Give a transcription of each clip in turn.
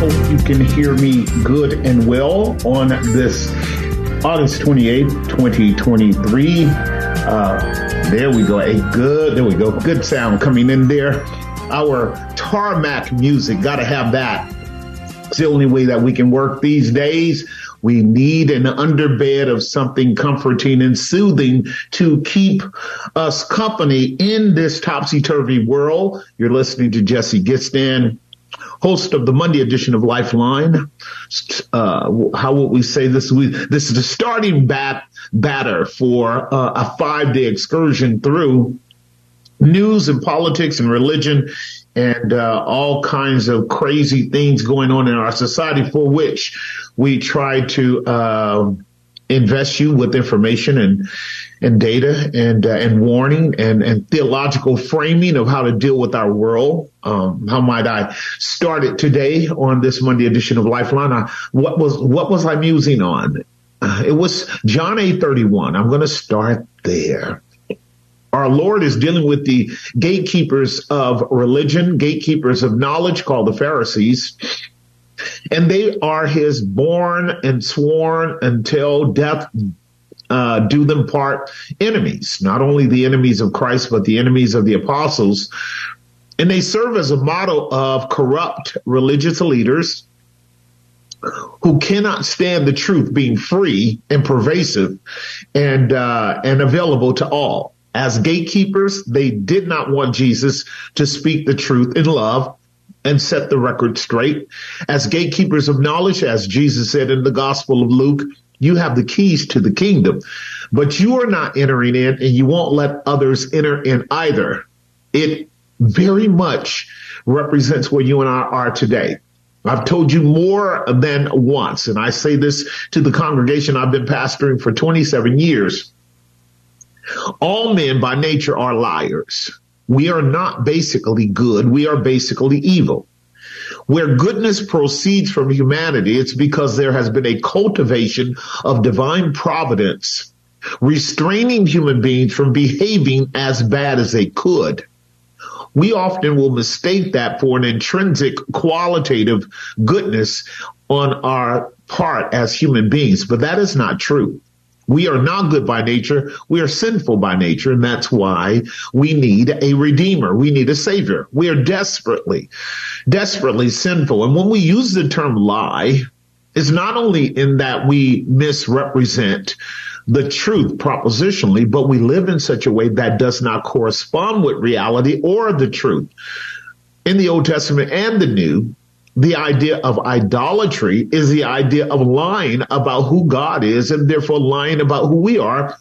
Hope you can hear me good and well on this August 28th, 2023. Uh, there we go. A good, there we go. Good sound coming in there. Our tarmac music, gotta have that. It's the only way that we can work these days. We need an underbed of something comforting and soothing to keep us company in this topsy turvy world. You're listening to Jesse Gistand host of the Monday edition of Lifeline. Uh, how would we say this? We, this is the starting bat batter for uh, a five day excursion through news and politics and religion and uh, all kinds of crazy things going on in our society for which we try to uh, invest you with information and and data and uh, and warning and and theological framing of how to deal with our world. Um, how might I start it today on this Monday edition of Lifeline? I, what was what was I musing on? Uh, it was John eight thirty one. I'm going to start there. Our Lord is dealing with the gatekeepers of religion, gatekeepers of knowledge called the Pharisees. And they are his born and sworn until death uh, do them part enemies, not only the enemies of Christ, but the enemies of the apostles. And they serve as a model of corrupt religious leaders who cannot stand the truth being free and pervasive and uh, and available to all. As gatekeepers, they did not want Jesus to speak the truth in love and set the record straight. As gatekeepers of knowledge, as Jesus said in the Gospel of Luke, you have the keys to the kingdom, but you are not entering in and you won't let others enter in either. It very much represents where you and I are today. I've told you more than once, and I say this to the congregation I've been pastoring for 27 years. All men by nature are liars. We are not basically good. We are basically evil. Where goodness proceeds from humanity, it's because there has been a cultivation of divine providence, restraining human beings from behaving as bad as they could. We often will mistake that for an intrinsic qualitative goodness on our part as human beings, but that is not true. We are not good by nature. We are sinful by nature. And that's why we need a redeemer. We need a savior. We are desperately, desperately sinful. And when we use the term lie, it's not only in that we misrepresent the truth propositionally, but we live in such a way that does not correspond with reality or the truth. In the Old Testament and the New, the idea of idolatry is the idea of lying about who God is and therefore lying about who we are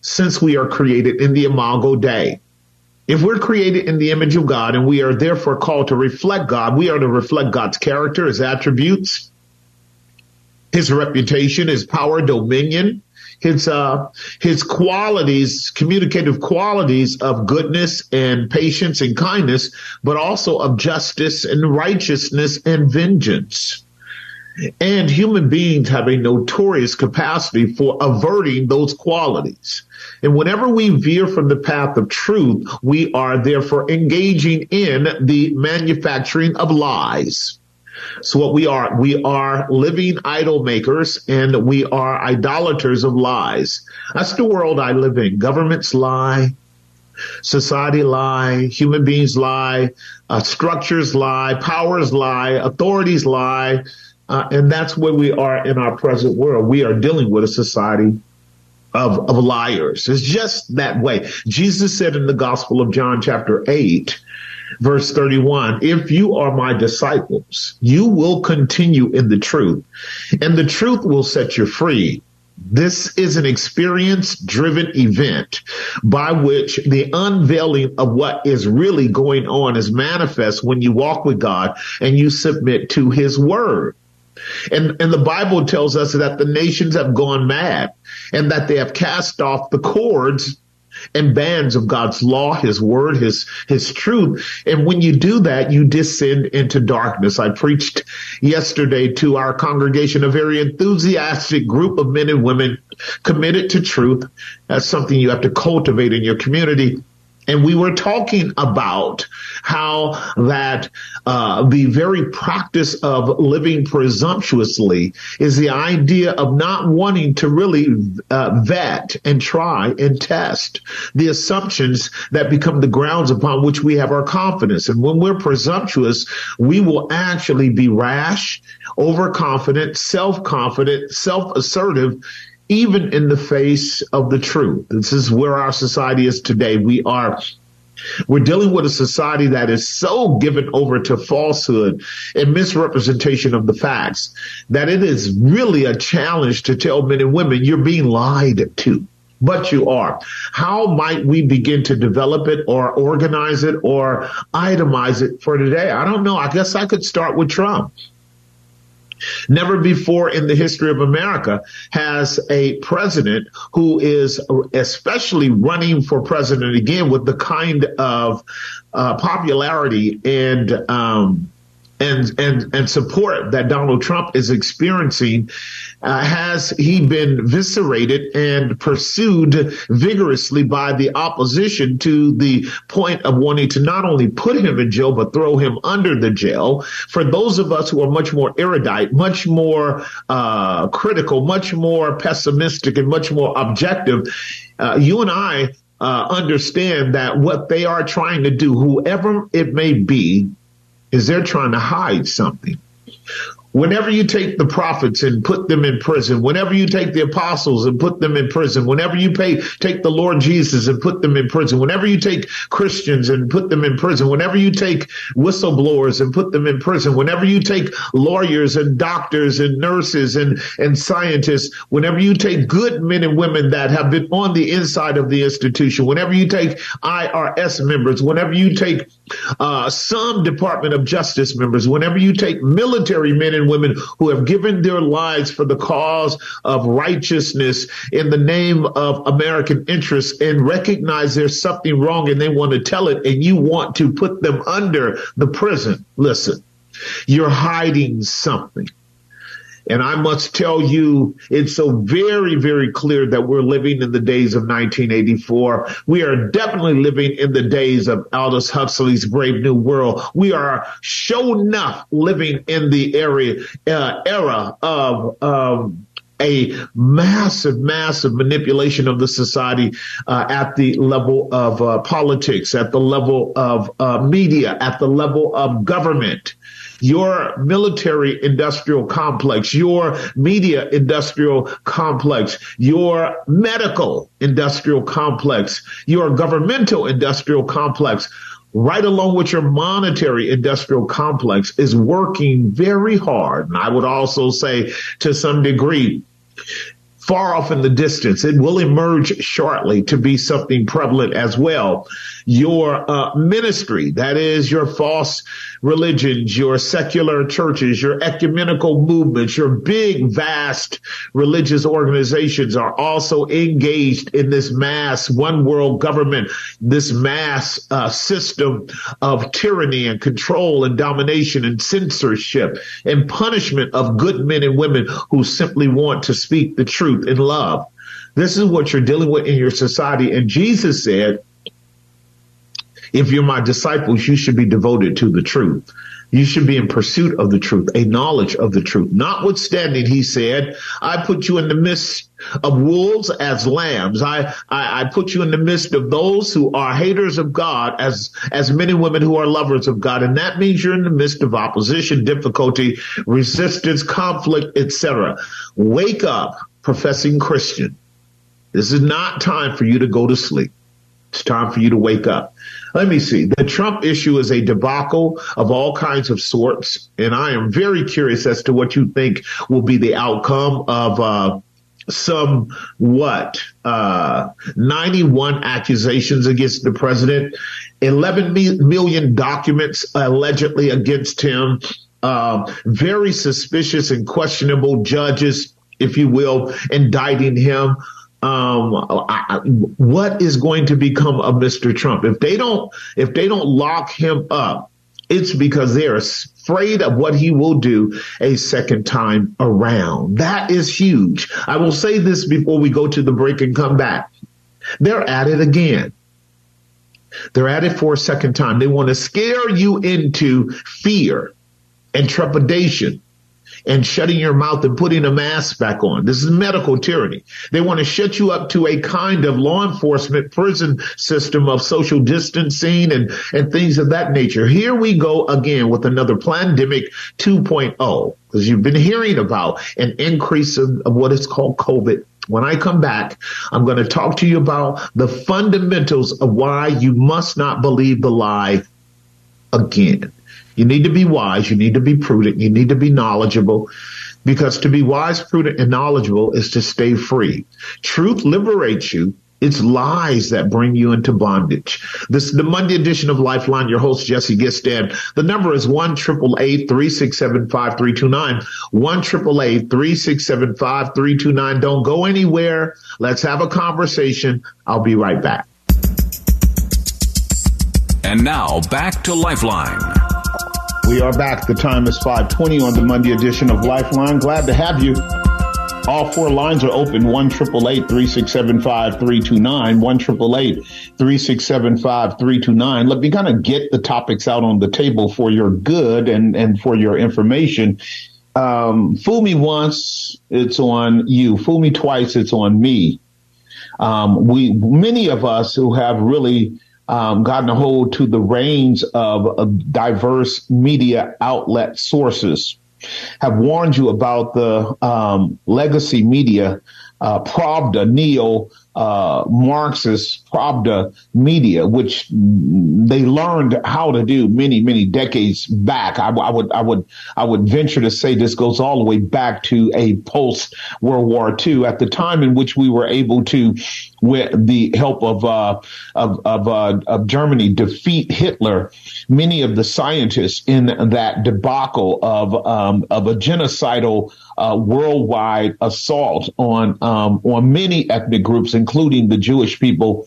since we are created in the imago Dei. If we're created in the image of God and we are therefore called to reflect God, we are to reflect God's character, his attributes, his reputation, his power, dominion, his uh, his qualities, communicative qualities of goodness and patience and kindness, but also of justice and righteousness and vengeance. And human beings have a notorious capacity for averting those qualities. And whenever we veer from the path of truth, we are therefore engaging in the manufacturing of lies. So what we are, we are living idol makers and we are idolaters of lies. That's the world I live in. Governments lie. Society lie, human beings lie, uh, structures lie, powers lie, authorities lie, Uh, and that's where we are in our present world. We are dealing with a society of, of liars. It's just that way. Jesus said in the Gospel of John, chapter 8, verse 31, if you are my disciples, you will continue in the truth, and the truth will set you free. This is an experience driven event by which the unveiling of what is really going on is manifest when you walk with God and you submit to his word. And, and the Bible tells us that the nations have gone mad and that they have cast off the cords and bands of God's law, his word, his, his truth. And when you do that, you descend into darkness. I preached yesterday to our congregation, a very enthusiastic group of men and women committed to truth. That's something you have to cultivate in your community. And we were talking about how that uh, the very practice of living presumptuously is the idea of not wanting to really uh, vet and try and test the assumptions that become the grounds upon which we have our confidence. And when we're presumptuous, we will actually be rash, overconfident, self-confident, self-assertive, even in the face of the truth. This is where our society is today. We are we're dealing with a society that is so given over to falsehood and misrepresentation of the facts that it is really a challenge to tell men and women you're being lied to. But you are. How might we begin to develop it or organize it or itemize it for today? I don't know. I guess I could start with Trump. Never before in the history of America has a president who is especially running for president again with the kind of uh, popularity and um, and and and support that Donald Trump is experiencing uh, has he been viscerated and pursued vigorously by the opposition to the point of wanting to not only put him in jail but throw him under the jail. For those of us who are much more erudite, much more uh, critical, much more pessimistic, and much more objective, uh, you and I. Uh, understand that what they are trying to do, whoever it may be, is they're trying to hide something. Whenever you take the prophets and put them in prison, whenever you take the apostles and put them in prison, whenever you pay, take the Lord Jesus and put them in prison, whenever you take Christians and put them in prison, whenever you take whistleblowers and put them in prison, whenever you take lawyers and doctors and nurses and, and scientists, whenever you take good men and women that have been on the inside of the institution, whenever you take IRS members, whenever you take uh, some Department of Justice members, whenever you take military men and women who have given their lives for the cause of righteousness in the name of American interests and recognize there's something wrong and they want to tell it and you want to put them under the prison. Listen, you're hiding something. And I must tell you, it's so very, very clear that we're living in the days of 1984. We are definitely living in the days of Aldous Huxley's Brave New World. We are sure enough living in the area, uh, era of, um, a massive, massive manipulation of the society uh, at the level of uh, politics, at the level of uh, media, at the level of government your military industrial complex, your media industrial complex, your medical industrial complex, your governmental industrial complex, right along with your monetary industrial complex is working very hard. And I would also say to some degree, far off in the distance. It will emerge shortly to be something prevalent as well. Your uh, ministry, that is your false religions, your secular churches, your ecumenical movements, your big, vast religious organizations are also engaged in this mass one world government, this mass uh, system of tyranny and control and domination and censorship and punishment of good men and women who simply want to speak the truth in love. This is what you're dealing with in your society. And Jesus said, if you're my disciples, you should be devoted to the truth. You should be in pursuit of the truth, a knowledge of the truth. Notwithstanding, he said, I put you in the midst of wolves as lambs. I, I, I, put you in the midst of those who are haters of God as, as men and women who are lovers of God. And that means you're in the midst of opposition, difficulty, resistance, conflict, etc. Wake up, professing Christian. This is not time for you to go to sleep. It's time for you to wake up. Let me see. The Trump issue is a debacle of all kinds of sorts, and I am very curious as to what you think will be the outcome of uh, some what uh, 91 accusations against the president, 11 million documents allegedly against him, uh, very suspicious and questionable judges, if you will, indicting him um, I, what is going to become of Mr. Trump if they don't if they don't lock him up? It's because they're afraid of what he will do a second time around. That is huge. I will say this before we go to the break and come back. They're at it again. They're at it for a second time. They want to scare you into fear and trepidation and shutting your mouth and putting a mask back on. This is medical tyranny. They want to shut you up to a kind of law enforcement prison system of social distancing and, and things of that nature. Here we go again with another pandemic 2.0 because you've been hearing about an increase of, of what is called COVID when I come back, I'm going to talk to you about the fundamentals of why you must not believe the lie again. You need to be wise. You need to be prudent. You need to be knowledgeable because to be wise, prudent, and knowledgeable is to stay free. Truth liberates you. It's lies that bring you into bondage. This is the Monday edition of Lifeline. Your host, Jesse Gistand. The number is 1 367 5329. 1 367 5329. Don't go anywhere. Let's have a conversation. I'll be right back. And now back to Lifeline. We are back. The time is 520 on the Monday edition of Lifeline. Glad to have you. All four lines are open. 1 367 5329. 1 367 5329. Let me kind of get the topics out on the table for your good and, and for your information. Um, fool me once, it's on you. Fool me twice, it's on me. Um, we, many of us who have really um, gotten a hold to the of, of diverse media outlet sources have warned you about the um, legacy media, uh, Pravda, neo uh, Marxist Pravda media, which they learned how to do many, many decades back. I, I, would, I would, I would venture to say this goes all the way back to a post World War II at the time in which we were able to, with the help of, uh, of, of, uh, of Germany, defeat Hitler. Many of the scientists in that debacle of, um, of a genocidal uh, worldwide assault on um, on many ethnic groups, including the Jewish people,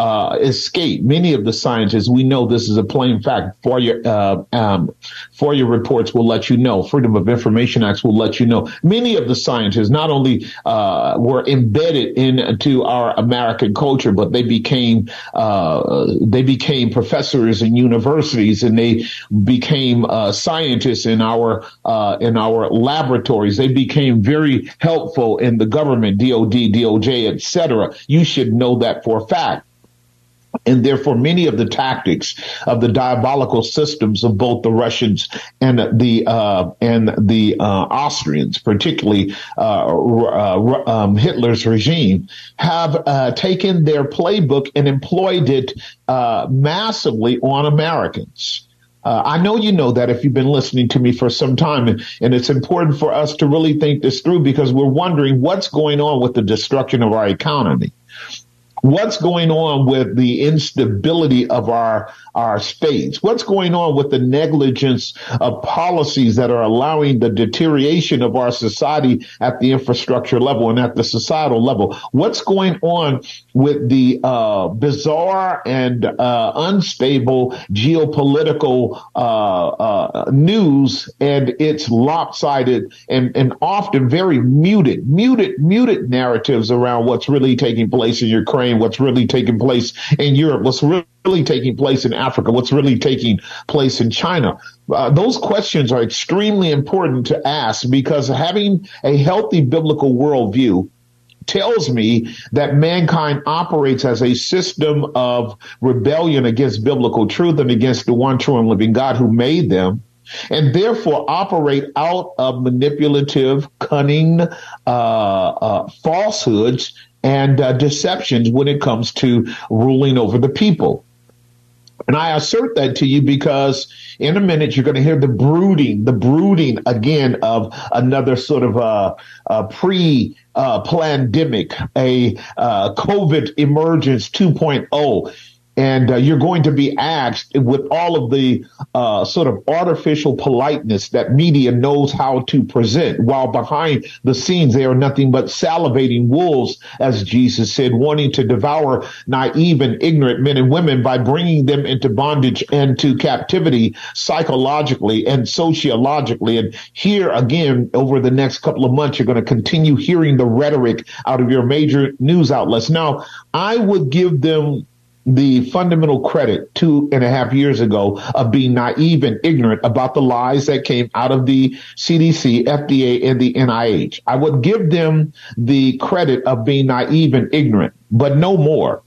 uh, escape. Many of the scientists, we know this is a plain fact. For your uh, um, for your reports will let you know. Freedom of Information Acts will let you know. Many of the scientists not only uh, were embedded into our American culture, but they became uh, they became professors in universities, and they became uh, scientists in our uh, in our laboratories. They became very helpful in the government, DoD, DOJ, etc. You should know that for a fact. And therefore, many of the tactics of the diabolical systems of both the Russians and the uh, and the uh, Austrians, particularly uh, uh um, Hitler's regime, have uh, taken their playbook and employed it uh, massively on Americans. Uh, I know you know that if you've been listening to me for some time, and, and, it's important for us to really think this through because we're wondering what's going on with the destruction of our economy what's going on with the instability of our our states? What's going on with the negligence of policies that are allowing the deterioration of our society at the infrastructure level and at the societal level? What's going on with the uh, bizarre and uh, unstable geopolitical uh, uh news and its lopsided and, and often very muted, muted, muted narratives around what's really taking place in Ukraine? Ukraine, what's really taking place in Europe, what's really taking place in Africa, what's really taking place in China. Uh, those questions are extremely important to ask because having a healthy biblical worldview tells me that mankind operates as a system of rebellion against biblical truth and against the one true and living God who made them and therefore operate out of manipulative, cunning, uh, uh, falsehoods and uh, deceptions when it comes to ruling over the people. And I assert that to you because in a minute you're going to hear the brooding, the brooding again of another sort of a, a pre uh, pandemic, a uh, COVID emergence 2.0 and uh, you're going to be asked with all of the uh, sort of artificial politeness that media knows how to present, while behind the scenes they are nothing but salivating wolves, as Jesus said, wanting to devour naive and ignorant men and women by bringing them into bondage and to captivity psychologically and sociologically. And here again, over the next couple of months, you're going to continue hearing the rhetoric out of your major news outlets. Now, I would give them the fundamental credit two and a half years ago of being naive and ignorant about the lies that came out of the CDC, FDA, and the NIH. I would give them the credit of being naive and ignorant, but no more.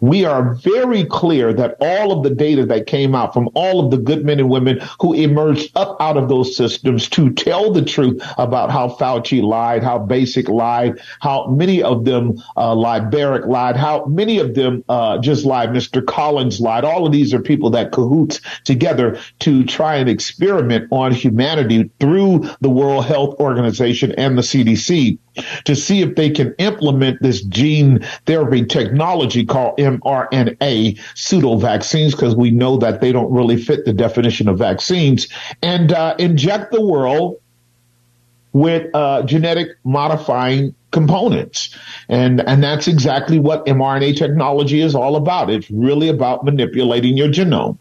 We are very clear that all of the data that came out from all of the good men and women who emerged up out of those systems to tell the truth about how Fauci lied, how Daszak lied, how many of them uh, lied, Baric lied, how many of them uh, just lied, Mr. Collins lied. All of these are people that cahoots together to try and experiment on humanity through the World Health Organization and the CDC to see if they can implement this gene therapy technology called mRNA pseudo vaccines, because we know that they don't really fit the definition of vaccines, and uh, inject the world with uh, genetic modifying components. And, and that's exactly what mRNA technology is all about. It's really about manipulating your genome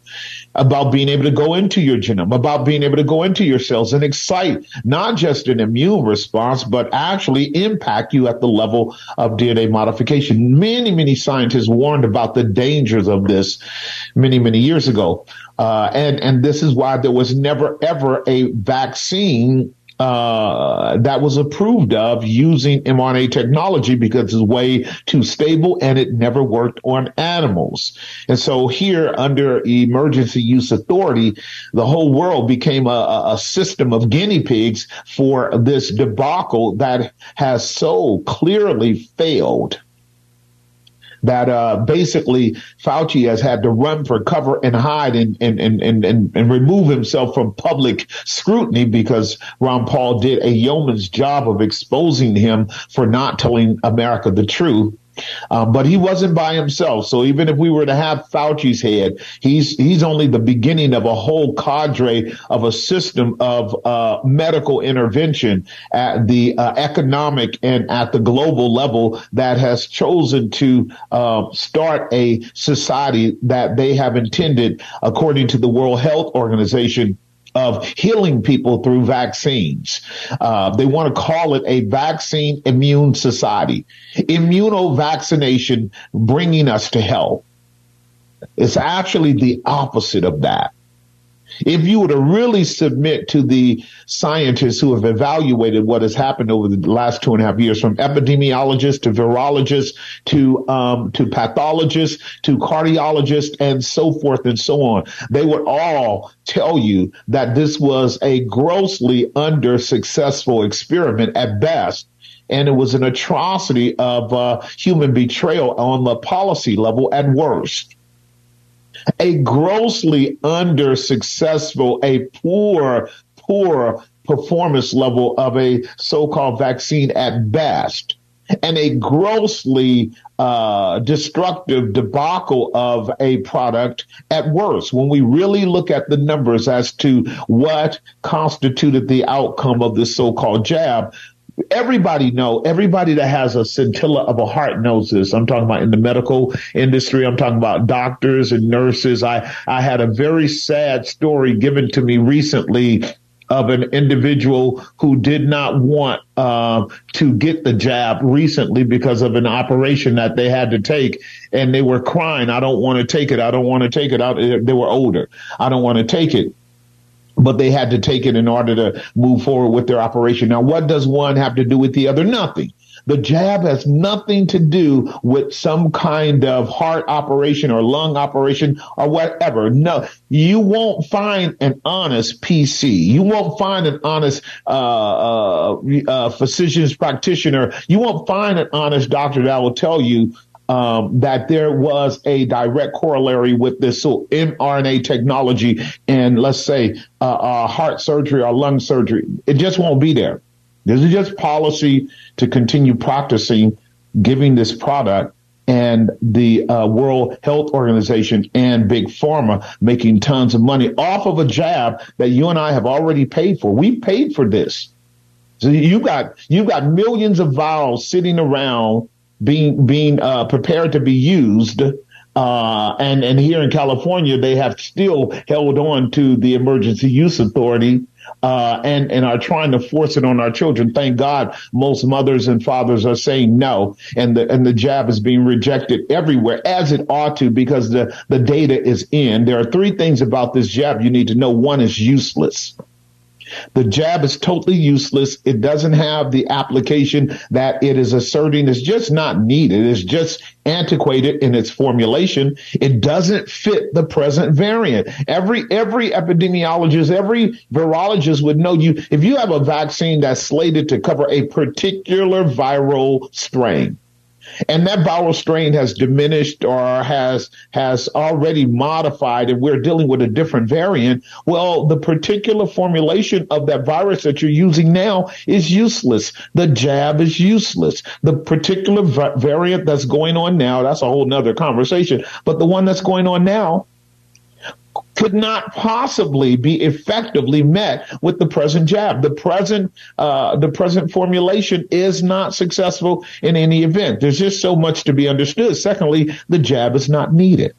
about being able to go into your genome, about being able to go into your cells and excite not just an immune response, but actually impact you at the level of DNA modification. Many, many scientists warned about the dangers of this many, many years ago. Uh, and, and this is why there was never ever a vaccine uh, that was approved of using mRNA technology because it's way too stable and it never worked on animals. And so here under emergency use authority, the whole world became a, a system of guinea pigs for this debacle that has so clearly failed that uh, basically Fauci has had to run for cover and hide and, and, and, and, and, remove himself from public scrutiny because Ron Paul did a yeoman's job of exposing him for not telling America the truth. Um, but he wasn't by himself. So even if we were to have Fauci's head, he's he's only the beginning of a whole cadre of a system of uh, medical intervention at the uh, economic and at the global level that has chosen to uh, start a society that they have intended, according to the World Health Organization, of healing people through vaccines. Uh, they want to call it a vaccine immune society. Immunovaccination bringing us to health. It's actually the opposite of that. If you were to really submit to the scientists who have evaluated what has happened over the last two and a half years, from epidemiologists to virologists to um, to pathologists to cardiologists and so forth and so on, they would all tell you that this was a grossly under successful experiment at best. And it was an atrocity of uh, human betrayal on the policy level at worst a grossly under successful, a poor, poor performance level of a so-called vaccine at best and a grossly uh, destructive debacle of a product at worst. When we really look at the numbers as to what constituted the outcome of this so-called jab, everybody know, everybody that has a scintilla of a heart knows this. I'm talking about in the medical industry. I'm talking about doctors and nurses. I, I had a very sad story given to me recently of an individual who did not want uh, to get the jab recently because of an operation that they had to take, and they were crying, "I don't want to take it. I don't want to take it." Out, they were older. I don't want to take it but they had to take it in order to move forward with their operation. Now, what does one have to do with the other? Nothing. The jab has nothing to do with some kind of heart operation or lung operation or whatever. No, you won't find an honest PC. You won't find an honest uh, uh, uh, physician's practitioner. You won't find an honest doctor that will tell you um, that there was a direct corollary with this so mRNA technology and let's say uh, uh, heart surgery or lung surgery. It just won't be there. This is just policy to continue practicing giving this product and the uh, World Health Organization and Big Pharma making tons of money off of a jab that you and I have already paid for. We paid for this. So you got you got millions of vials sitting around being being uh, prepared to be used. Uh, and and here in California, they have still held on to the emergency use authority uh, and and are trying to force it on our children. Thank God, most mothers and fathers are saying no, and the and the jab is being rejected everywhere as it ought to because the the data is in. There are three things about this jab you need to know. One is useless. The jab is totally useless. It doesn't have the application that it is asserting. It's just not needed. It's just antiquated in its formulation. It doesn't fit the present variant. Every, every epidemiologist, every virologist would know you, if you have a vaccine that's slated to cover a particular viral strain, and that viral strain has diminished or has has already modified and we're dealing with a different variant. Well the particular formulation of that virus that you're using now is useless. The jab is useless. The particular variant that's going on now that's a whole nother conversation. But the one that's going on now could not possibly be effectively met with the present jab. The present, uh, the present formulation is not successful in any event. There's just so much to be understood. Secondly, the jab is not needed.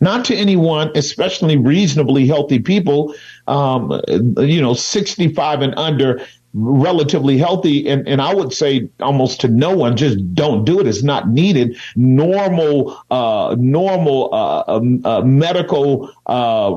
Not to anyone, especially reasonably healthy people, um, you know, 65 and under relatively healthy and, and I would say almost to no one, just don't do it. It's not needed. Normal, uh, normal, uh, um, uh, medical, uh,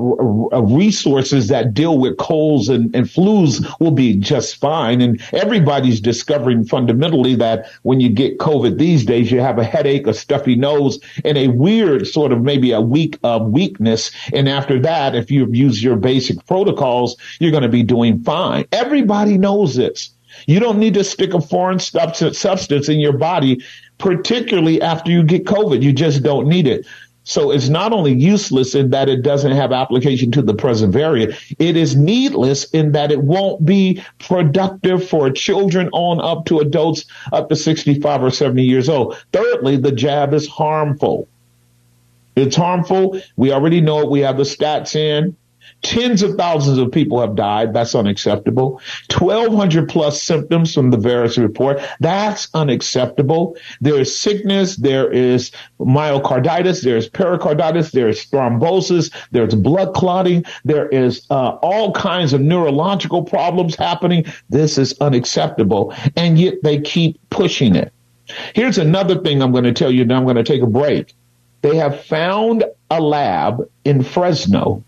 resources that deal with colds and, and flus will be just fine. And everybody's discovering fundamentally that when you get COVID these days, you have a headache, a stuffy nose, and a weird sort of maybe a week of weakness. And after that, if you use your basic protocols, you're going to be doing fine. Everybody knows knows this. You don't need to stick a foreign substance in your body, particularly after you get COVID. You just don't need it. So it's not only useless in that it doesn't have application to the present variant, it is needless in that it won't be productive for children on up to adults up to 65 or 70 years old. Thirdly, the jab is harmful. It's harmful. We already know it. We have the stats in. Tens of thousands of people have died. That's unacceptable. 1200 plus symptoms from the VAERS report. That's unacceptable. There is sickness. There is myocarditis. There's pericarditis. There's thrombosis. There's blood clotting. There is uh, all kinds of neurological problems happening. This is unacceptable. And yet they keep pushing it. Here's another thing I'm going to tell you. Now I'm going to take a break. They have found a lab in Fresno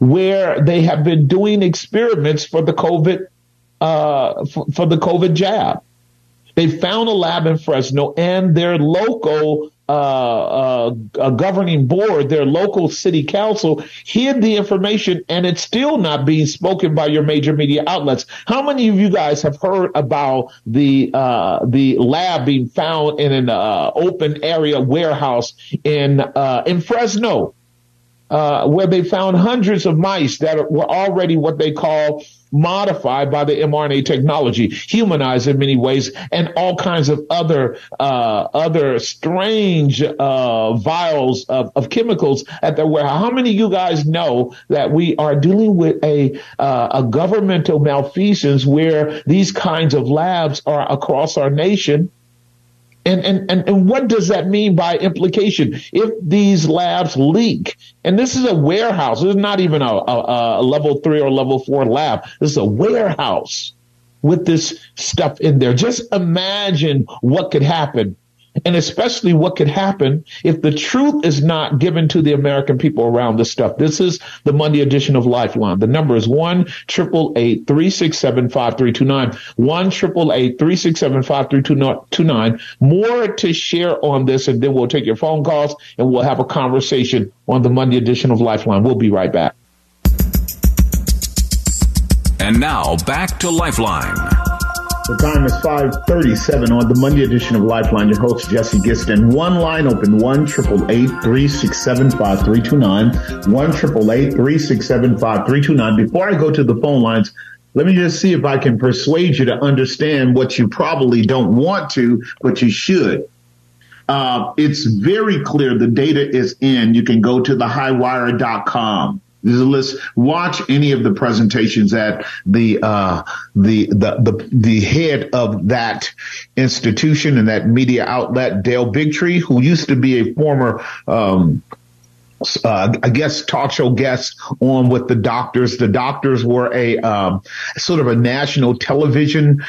where they have been doing experiments for the COVID uh, for, for, the COVID jab. They found a lab in Fresno, and their local uh, uh, governing board, their local city council, hid the information, and it's still not being spoken by your major media outlets. How many of you guys have heard about the uh, the lab being found in an uh, open area warehouse in uh, in Fresno? Uh, where they found hundreds of mice that were already what they call modified by the mRNA technology, humanized in many ways, and all kinds of other uh, other strange uh, vials of, of, chemicals at their warehouse. How many of you guys know that we are dealing with a uh, a governmental malfeasance where these kinds of labs are across our nation? And, and, and, and what does that mean by implication? If these labs leak, and this is a warehouse, this is not even a, a, a level three or level four lab. This is a warehouse with this stuff in there. Just imagine what could happen and especially what could happen if the truth is not given to the American people around this stuff. This is the Monday edition of Lifeline. The number is one triple eight three six seven five three two nine. One triple eight three six seven five three two nine. More to share on this, and then we'll take your phone calls and we'll have a conversation on the Monday edition of Lifeline. We'll be right back. And now back to Lifeline. The time is 537 on the Monday edition of Lifeline. Your host, Jesse Gistand. One line open, 1 367 1 367 Before I go to the phone lines, let me just see if I can persuade you to understand what you probably don't want to, but you should. Uh, it's very clear the data is in. You can go to thehighwire.com. Let's watch any of the presentations that the, uh, the, the, the, the head of that institution and that media outlet, Dale Bigtree, who used to be a former, um, uh, I guess talk show guests on with the doctors. The doctors were a um, sort of a national television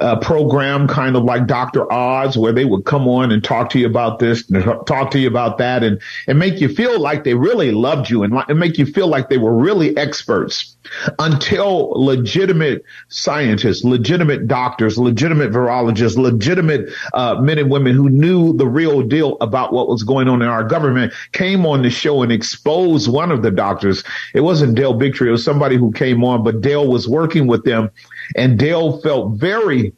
uh, program, kind of like Dr. Oz, where they would come on and talk to you about this, and talk to you about that, and and make you feel like they really loved you and, and make you feel like they were really experts until legitimate scientists, legitimate doctors, legitimate virologists, legitimate uh, men and women who knew the real deal about what was going on in our government came on the show and exposed one of the doctors. It wasn't Dale Bigtree, it was somebody who came on, but Dale was working with them and Dale felt very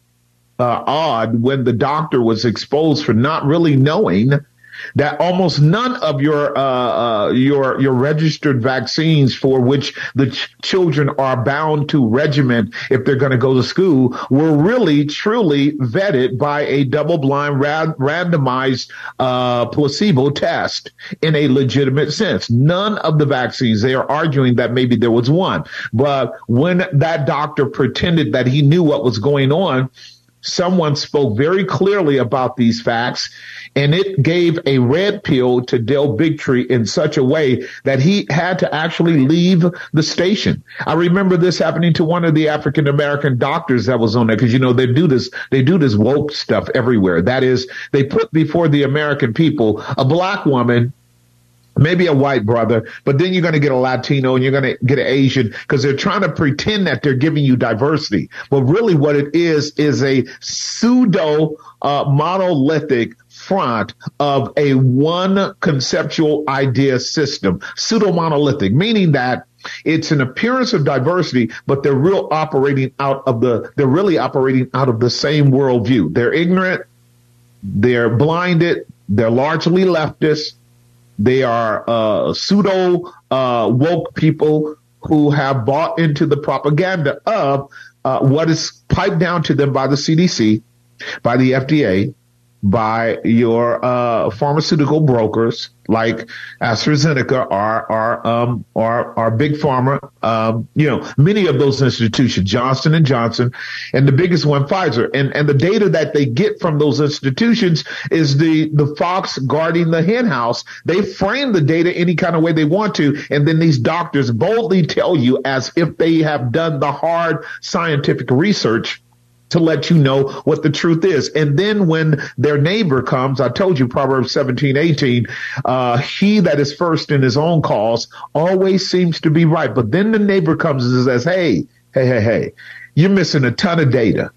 uh, odd when the doctor was exposed for not really knowing that almost none of your uh, uh, your your registered vaccines for which the ch- children are bound to regiment if they're going to go to school were really truly vetted by a double-blind ra- randomized uh, placebo test in a legitimate sense. None of the vaccines. They are arguing that maybe there was one, but when that doctor pretended that he knew what was going on someone spoke very clearly about these facts and it gave a red pill to Dale Bigtree in such a way that he had to actually leave the station. I remember this happening to one of the African American doctors that was on there because you know they do this they do this woke stuff everywhere. That is, they put before the American people a black woman maybe a white brother, but then you're going to get a Latino and you're going to get an Asian because they're trying to pretend that they're giving you diversity. But really what it is, is a pseudo uh, monolithic front of a one conceptual idea system, pseudo monolithic, meaning that it's an appearance of diversity, but they're real operating out of the, they're really operating out of the same worldview. They're ignorant. They're blinded. They're largely leftist. They are, uh, pseudo, uh, woke people who have bought into the propaganda of, uh, what is piped down to them by the CDC, by the FDA, by your uh, pharmaceutical brokers like AstraZeneca or or um or, big pharma um you know many of those institutions Johnson and Johnson and the biggest one Pfizer. And and the data that they get from those institutions is the the fox guarding the hen house. They frame the data any kind of way they want to and then these doctors boldly tell you as if they have done the hard scientific research to let you know what the truth is. And then when their neighbor comes, I told you Proverbs 17, 18, uh, he that is first in his own cause always seems to be right. But then the neighbor comes and says, Hey, hey, hey, hey, you're missing a ton of data.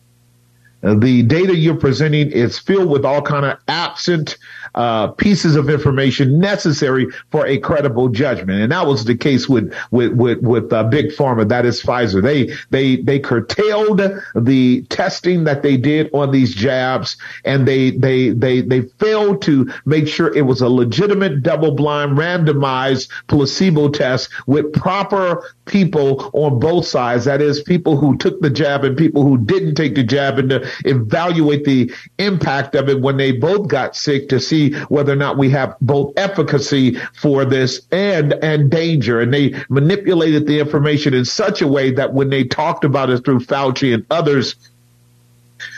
Uh, the data you're presenting is filled with all kind of absent uh, pieces of information necessary for a credible judgment. And that was the case with with with, with uh, big pharma. That is Pfizer. They they they curtailed the testing that they did on these jabs, and they they they they failed to make sure it was a legitimate double-blind, randomized placebo test with proper people on both sides. That is, people who took the jab and people who didn't take the jab, and to evaluate the impact of it when they both got sick to see whether or not we have both efficacy for this and and danger. And they manipulated the information in such a way that when they talked about it through Fauci and others,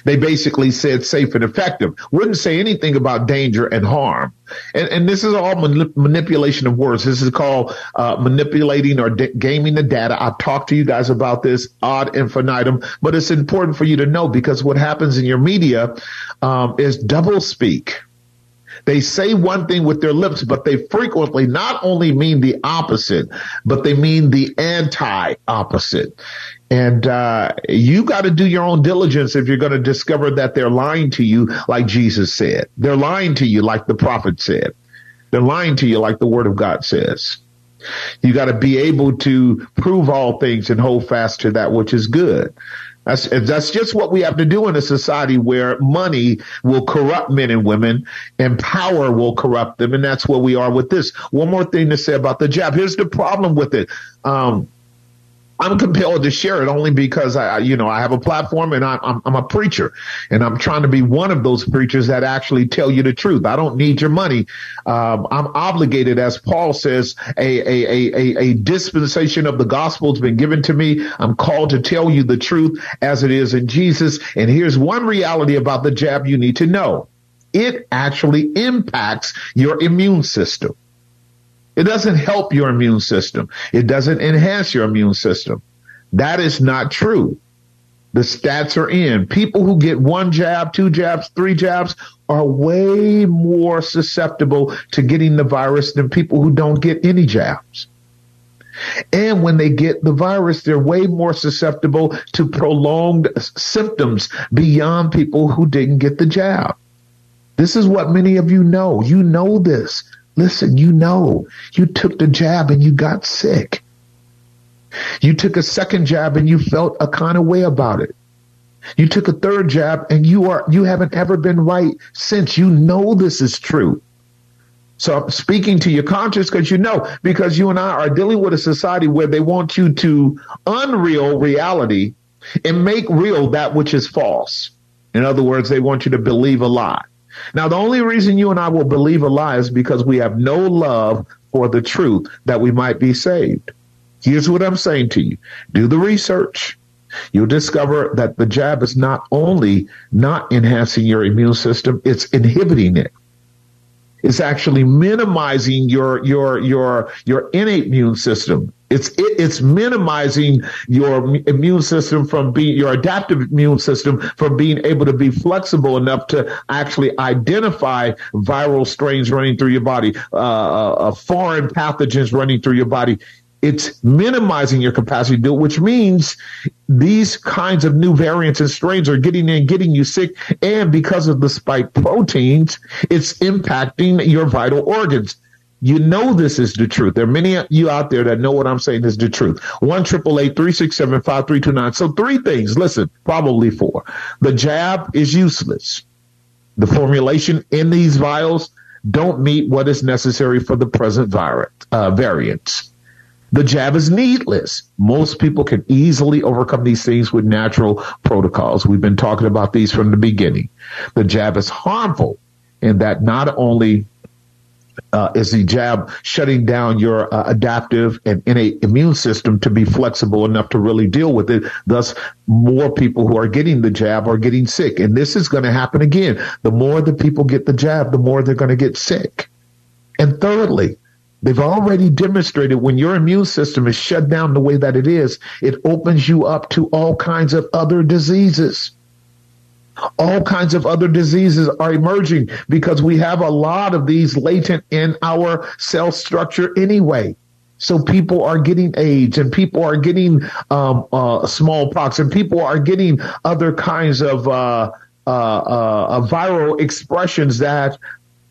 They basically said safe and effective. Wouldn't say anything about danger and harm. And, and this is all manip- manipulation of words. This is called uh, manipulating or gaming the data. I've talked to you guys about this ad infinitum, but it's important for you to know because what happens in your media um, is double speak. They say one thing with their lips, but they frequently not only mean the opposite, but they mean the anti opposite. And uh, you got to do your own diligence if you're going to discover that they're lying to you, like Jesus said. They're lying to you, like the prophet said. They're lying to you, like the word of God says. You got to be able to prove all things and hold fast to that which is good. That's, that's just what we have to do in a society where money will corrupt men and women and power will corrupt them. And that's where we are with this. One more thing to say about the jab. Here's the problem with it. Um, I'm compelled to share it only because I, you know, I have a platform and I, am I'm a preacher and I'm trying to be one of those preachers that actually tell you the truth. I don't need your money. Um, I'm obligated, as Paul says, a, a, a, a dispensation of the gospel has been given to me. I'm called to tell you the truth as it is in Jesus. And here's one reality about the jab you need to know. It actually impacts your immune system. It doesn't help your immune system. It doesn't enhance your immune system. That is not true. The stats are in. People who get one jab, two jabs, three jabs are way more susceptible to getting the virus than people who don't get any jabs. And when they get the virus, they're way more susceptible to prolonged symptoms beyond people who didn't get the jab. This is what many of you know. You know this. Listen, you know, you took the jab and you got sick. You took a second jab and you felt a kind of way about it. You took a third jab and you are, you haven't ever been right since. You know this is true. So I'm speaking to your conscience because you know, because you and I are dealing with a society where they want you to unreal reality and make real that which is false. In other words, they want you to believe a lie. Now, the only reason you and I will believe a lie is because we have no love for the truth that we might be saved. Here's what I'm saying to you. Do the research. You'll discover that the jab is not only not enhancing your immune system, it's inhibiting it. It's actually minimizing your, your, your, your innate immune system. It's it, it's minimizing your immune system from being your adaptive immune system from being able to be flexible enough to actually identify viral strains running through your body, uh, uh, uh foreign pathogens running through your body. It's minimizing your capacity to do it, which means these kinds of new variants and strains are getting in, getting you sick. And because of the spike proteins, it's impacting your vital organs. You know this is the truth. There are many of you out there that know what I'm saying is the truth. One triple eight three six seven five three two nine. So three things. Listen, probably four. The jab is useless. The formulation in these vials don't meet what is necessary for the present virus, uh, variants. The jab is needless. Most people can easily overcome these things with natural protocols. We've been talking about these from the beginning. The jab is harmful in that not only uh, is the jab shutting down your uh, adaptive and innate immune system to be flexible enough to really deal with it. Thus, more people who are getting the jab are getting sick. And this is going to happen again. The more the people get the jab, the more they're going to get sick. And thirdly, They've already demonstrated when your immune system is shut down the way that it is, it opens you up to all kinds of other diseases. All kinds of other diseases are emerging because we have a lot of these latent in our cell structure anyway. So people are getting AIDS and people are getting um, uh, smallpox and people are getting other kinds of uh, uh, uh viral expressions that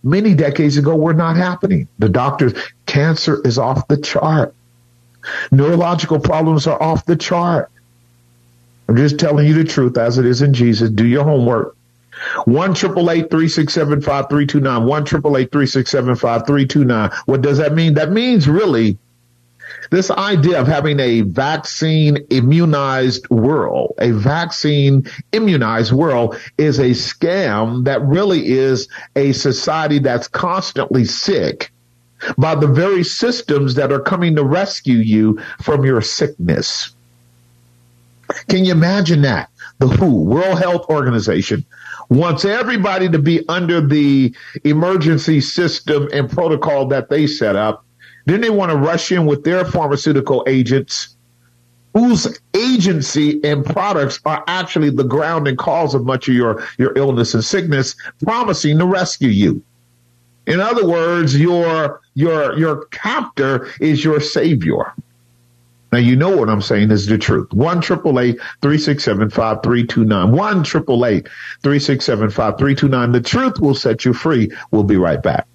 many decades ago were not happening. The doctors, cancer is off the chart. Neurological problems are off the chart. I'm just telling you the truth as it is in Jesus. Do your homework. One triple eight three six seven five three two nine. One triple eight three six seven five three two nine. What does that mean? That means really this idea of having a vaccine immunized world, a vaccine immunized world is a scam that really is a society that's constantly sick by the very systems that are coming to rescue you from your sickness. Can you imagine that? The WHO, World Health Organization, wants everybody to be under the emergency system and protocol that they set up. Then they want to rush in with their pharmaceutical agents whose agency and products are actually the ground and cause of much of your, your illness and sickness, promising to rescue you. In other words, your your your captor is your savior. Now you know what I'm saying is the truth. One triple eight three six seven five three two nine. One triple eight three six seven five three two nine. The truth will set you free. We'll be right back.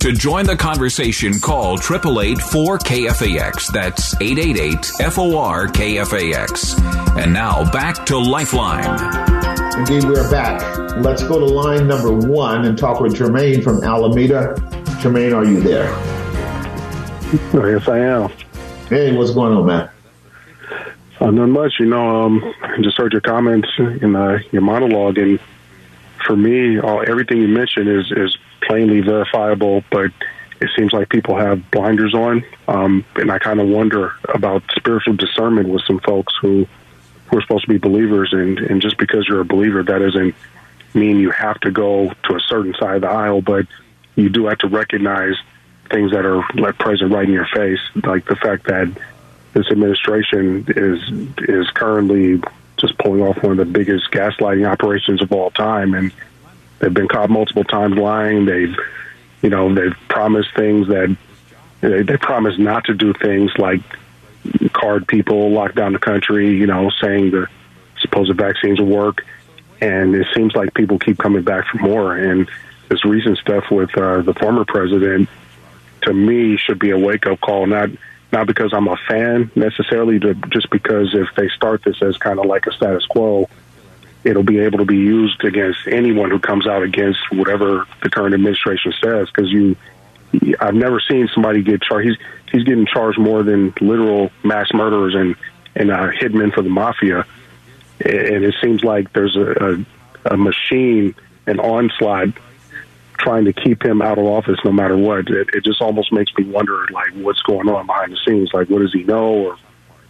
To join the conversation, call 888 4KFAX. That's 888 FOR KFAX. And now back to Lifeline. Indeed, we're back. Let's go to line number one and talk with Jermaine from Alameda. Jermaine, are you there? Oh, yes, I am. Hey, what's going on, man? Uh, not much. You know, um, I just heard your comments in uh, your monologue, and for me, all, everything you mentioned is is plainly verifiable, but it seems like people have blinders on. Um, and I kind of wonder about spiritual discernment with some folks who, who are supposed to be believers. And, and just because you're a believer, that doesn't mean you have to go to a certain side of the aisle, but you do have to recognize things that are like present right in your face, like the fact that this administration is is currently just pulling off one of the biggest gaslighting operations of all time, and They've been caught multiple times lying. They've, you know, they've promised things that they, they promised not to do things like card people, lock down the country, you know, saying the supposed vaccines will work. And it seems like people keep coming back for more. And this recent stuff with uh, the former president, to me, should be a wake up call. Not not because I'm a fan necessarily, but just because if they start this as kind of like a status quo, it'll be able to be used against anyone who comes out against whatever the current administration says. Because you, I've never seen somebody get charged. He's he's getting charged more than literal mass murderers and and uh, hitmen for the mafia. And it seems like there's a, a, a machine, an onslaught, trying to keep him out of office no matter what. It, it just almost makes me wonder, like, what's going on behind the scenes? Like, what does he know, or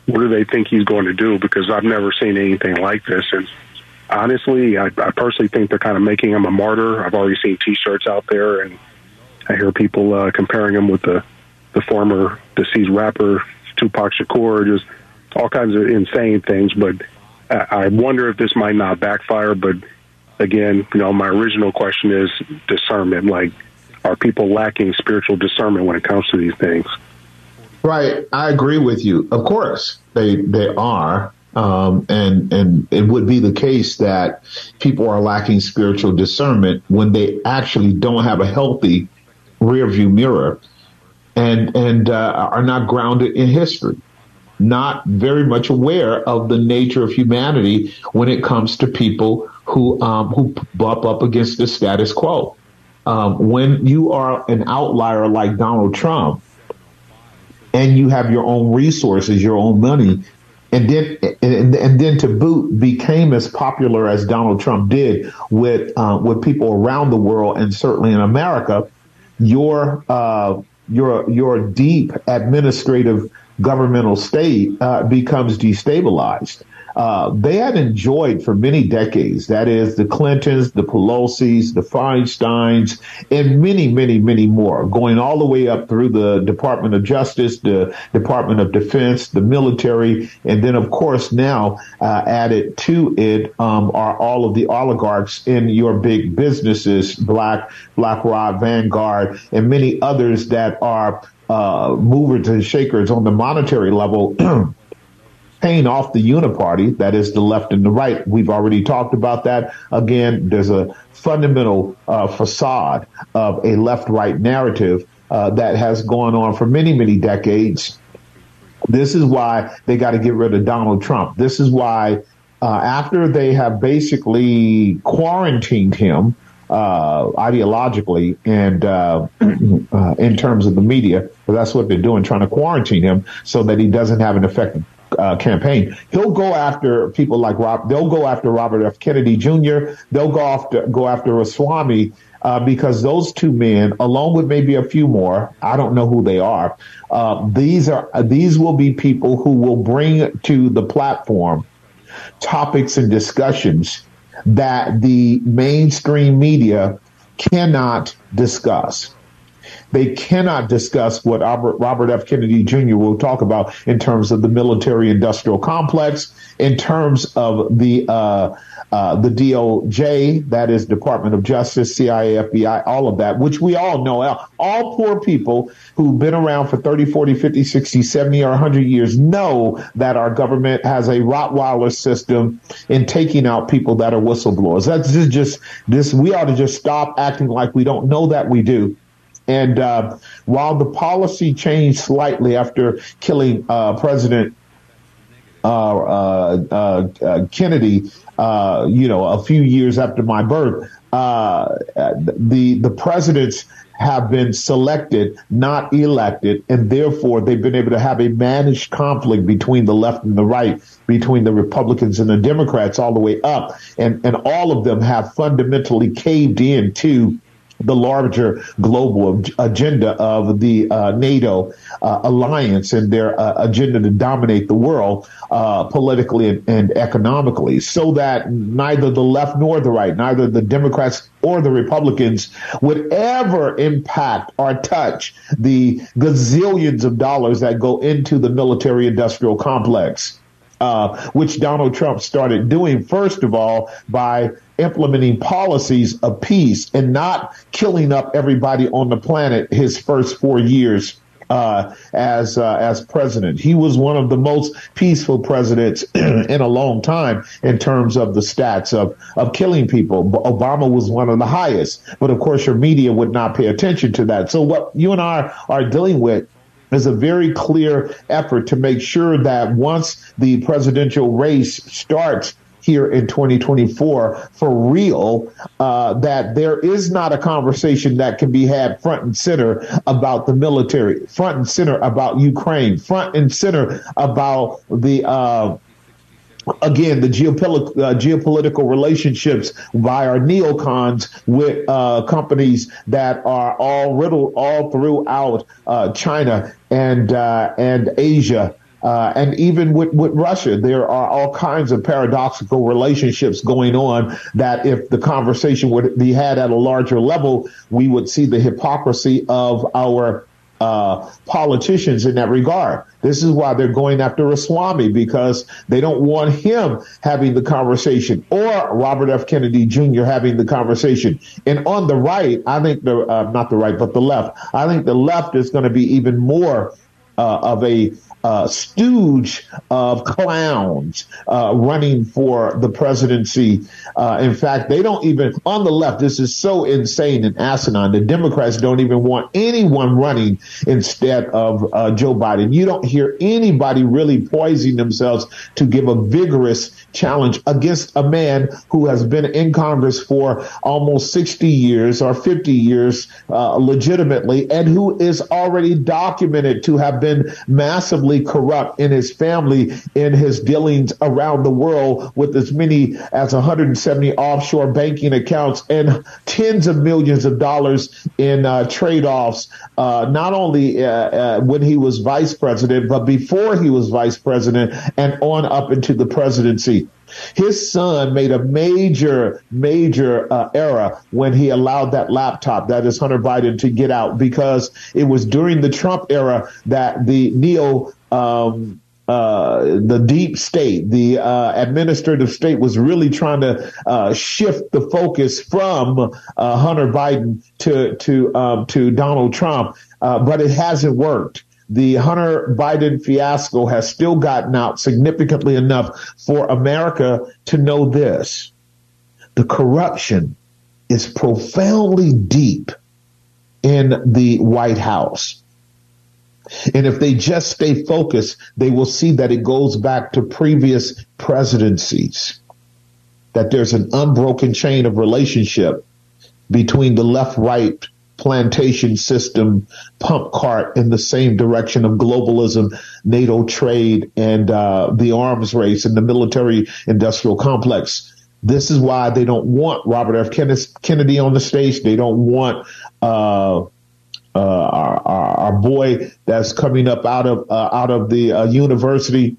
what do they think he's going to do? Because I've never seen anything like this, and honestly, I, I personally think they're kind of making him a martyr. I've already seen T-shirts out there, and I hear people uh, comparing him with the the former deceased rapper Tupac Shakur, just all kinds of insane things. But I, wonder if this might not backfire. But again, you know, my original question is discernment. Like, are people lacking spiritual discernment when it comes to these things? Right, I agree with you. Of course, they they are. Um, and and it would be the case that people are lacking spiritual discernment when they actually don't have a healthy rear view mirror and and uh, are not grounded in history not very much aware of the nature of humanity when it comes to people who um, who bump up against the status quo. Um, when you are an outlier like Donald Trump, and you have your own resources, your own money, and then and, and, then to boot became as popular as Donald Trump did with uh, with people around the world and certainly in America, your uh, your your deep administrative governmental state uh, becomes destabilized uh, they had enjoyed for many decades. That is the Clintons, the Pelosi's, the Feinsteins, and many, many, many more, going all the way up through the Department of Justice, the Department of Defense, the military, and then, of course, now uh, added to it um, are all of the oligarchs in your big businesses, Black, BlackRock, Vanguard, and many others that are uh, movers and shakers on the monetary level. paying off the uniparty, that is the left and the right. We've already talked about that. Again, there's a fundamental uh, facade of a left-right narrative uh, that has gone on for many, many decades. This is why they got to get rid of Donald Trump. This is why, uh, after they have basically quarantined him uh, ideologically and uh, uh, in terms of the media, that's what they're doing, trying to quarantine him so that he doesn't have an effective uh, campaign. He'll go after people like Rob. They'll go after Robert F. Kennedy Jr. They'll go after go after Ramaswamy uh, because those two men, along with maybe a few more, I don't know who they are. Uh, these are these will be people who will bring to the platform topics and discussions that the mainstream media cannot discuss. They cannot discuss what Robert, F. Kennedy Jr. will talk about in terms of the military industrial complex, in terms of the uh, uh, the DOJ, that is Department of Justice, CIA, FBI, all of that, which we all know. All poor people who've been around for 30, 40, 50, 60, 70, or 100 years know that our government has a Rottweiler system in taking out people that are whistleblowers. That's just this. We ought to just stop acting like we don't know that we do and uh, while the policy changed slightly after killing uh, President uh, uh, uh Kennedy, you know, a few years after my birth, the the presidents have been selected, not elected, and therefore they've been able to have a managed conflict between the left and the right, between the Republicans and the Democrats, all the way up, and and all of them have fundamentally caved in to the larger global agenda of the uh, NATO uh, alliance and their uh, agenda to dominate the world uh, politically and, and, economically, so that neither the left nor the right, neither the Democrats or the Republicans would ever impact or touch the gazillions of dollars that go into the military industrial complex. Uh, which Donald Trump started doing, first of all, by implementing policies of peace and not killing up everybody on the planet his first four years uh, as uh, as president. He was one of the most peaceful presidents in a long time in terms of the stats of of killing people. Obama was one of the highest, but of course your media would not pay attention to that. So what you and I are dealing with is a very clear effort to make sure that once the presidential race starts here in 2024 for real uh, that there is not a conversation that can be had front and center about the military, front and center about Ukraine, front and center about the uh, again, the geopolitical, uh, geopolitical relationships by our neocons with uh, companies that are all riddled all throughout uh, China and uh, and Asia uh, and even with, with Russia, there are all kinds of paradoxical relationships going on that if the conversation would be had at a larger level, we would see the hypocrisy of our uh, politicians in that regard. This is why they're going after Ramaswamy because they don't want him having the conversation or Robert F. Kennedy Jr. having the conversation. And on the right, I think the uh, not the right, but the left. I think the left is going to be even more uh, of a uh, stooge of clowns uh, running for the presidency. Uh, in fact, they don't even, on the left, this is so insane and asinine. The Democrats don't even want anyone running instead of uh, Joe Biden. You don't hear anybody really poising themselves to give a vigorous challenge against a man who has been in Congress for almost 60 years or 50 years uh, legitimately and who is already documented to have been massively corrupt in his family in his dealings around the world with as many as 170 offshore banking accounts and tens of millions of dollars in uh, trade-offs uh, not only uh, uh, when he was vice president but before he was vice president and on up into the presidency his son made a major, major uh, error when he allowed that laptop, that is Hunter Biden, to get out because it was during the Trump era that the neo um, uh, the deep state, the uh, administrative state was really trying to uh, shift the focus from uh, Hunter Biden to to um, to Donald Trump, uh, but it hasn't worked the Hunter Biden fiasco has still gotten out significantly enough for America to know this. The corruption is profoundly deep in the White House. And if they just stay focused, they will see that it goes back to previous presidencies, that there's an unbroken chain of relationship between the left right plantation system pump cart in the same direction of globalism, NATO trade, and uh, the arms race and the military industrial complex. This is why they don't want Robert F. Kennedy on the stage. They don't want uh, uh, our, our, our, boy that's coming up out of uh, out of the uh, university,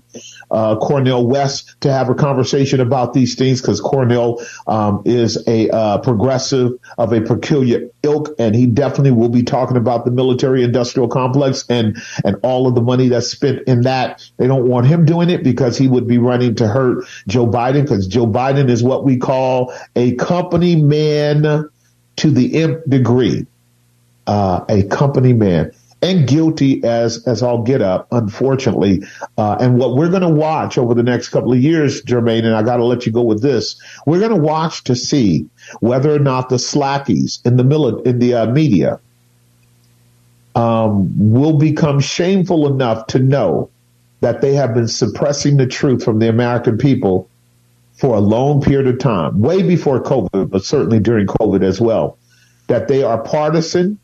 uh, Cornel West, to have a conversation about these things because Cornel um, is a uh, progressive of a peculiar ilk, and he definitely will be talking about the military-industrial complex and and all of the money that's spent in that. They don't want him doing it because he would be running to hurt Joe Biden because Joe Biden is what we call a company man to the nth degree uh, a company man and guilty as as I'll get up, unfortunately. Uh, and what we're going to watch over the next couple of years, Jermaine, and I got to let you go with this. We're going to watch to see whether or not the slackies in the mili- in the uh, media um, will become shameful enough to know that they have been suppressing the truth from the American people for a long period of time, way before COVID, but certainly during COVID as well. That they are partisan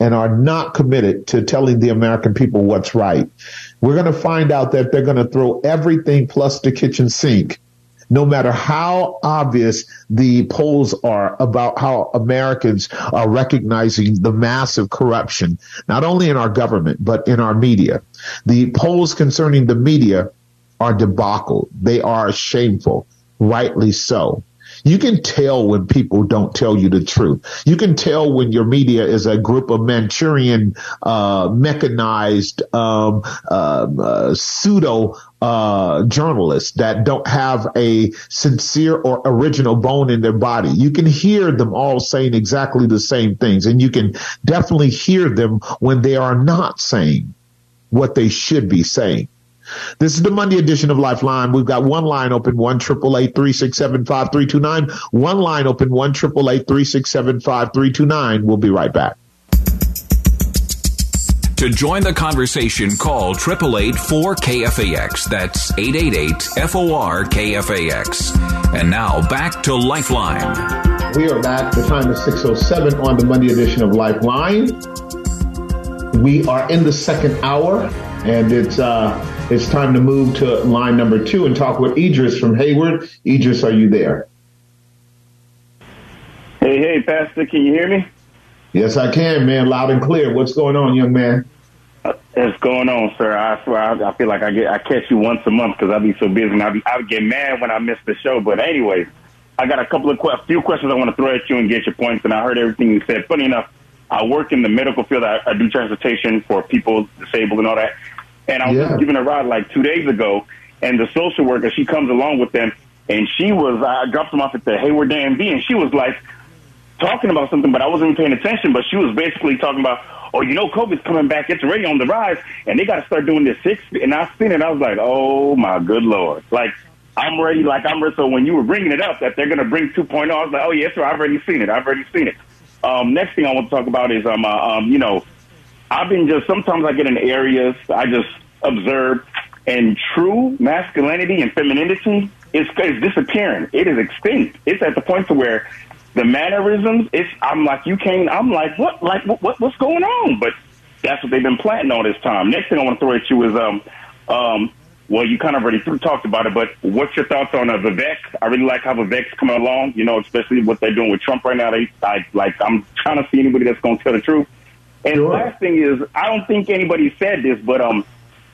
and are not committed to telling the American people what's right. We're going to find out that they're going to throw everything plus the kitchen sink, no matter how obvious the polls are about how Americans are recognizing the massive corruption, not only in our government, but in our media. The polls concerning the media are debacle. They are shameful, rightly so. You can tell when people don't tell you the truth. You can tell when your media is a group of Manchurian, uh, mechanized, um, uh, uh, pseudo uh, journalists that don't have a sincere or original bone in their body. You can hear them all saying exactly the same things, and you can definitely hear them when they are not saying what they should be saying. This is the Monday edition of Lifeline. We've got one line open, one triple eight three six seven five three two nine. One line open, one triple eight three six seven five three two nine. We'll be right back. To join the conversation, call 888-4KFAX. That's 888-FOR-KFAX. And now back to Lifeline. We are back. The time is 6.07 on the Monday edition of Lifeline. We are in the second hour, and it's uh, it's time to move to line number two and talk with Idris from Hayward. Idris, are you there? Hey, hey, Pastor, can you hear me? Yes, I can, man. Loud and clear. What's going on, young man? Uh, what's going on, sir? I swear, I, I, feel like I get I catch you once a month because I be so busy, and I be I get mad when I miss the show. But anyway, I got a couple of a few questions I want to throw at you and get your points. And I heard everything you said. Funny enough, I work in the medical field. I, I do transportation for people disabled and all that. And I was yeah. giving a ride like two days ago, and the social worker, she comes along with them, and she was, I dropped them off at the Hayward DMV, and she was like talking about something, but I wasn't paying attention, but she was basically talking about, oh, you know, COVID's coming back, it's already on the rise, and they got to start doing this six, and I seen it, I was like, oh my good lord. Like, I'm ready, like I'm ready. So when you were bringing it up that they're going to bring 2.0, I was like, oh yes, sir, I've already seen it. I've already seen it. Um, next thing I want to talk about is, um, uh, um, you know, I've been just sometimes I get in areas I just observe, and true masculinity and femininity is, is disappearing. It is extinct. It's at the point to where the mannerisms. It's I'm like you can't. I'm like what like what, what what's going on? But that's what they've been planting all this time. Next thing I want to throw at you is um um well, you kind of already talked about it, but what's your thoughts on uh, Vivek? I really like how Vivek's coming along, you know, especially what they're doing with Trump right now. They, I, like, I'm trying to see anybody that's going to tell the truth. And sure. the last thing is, I don't think anybody said this, but um,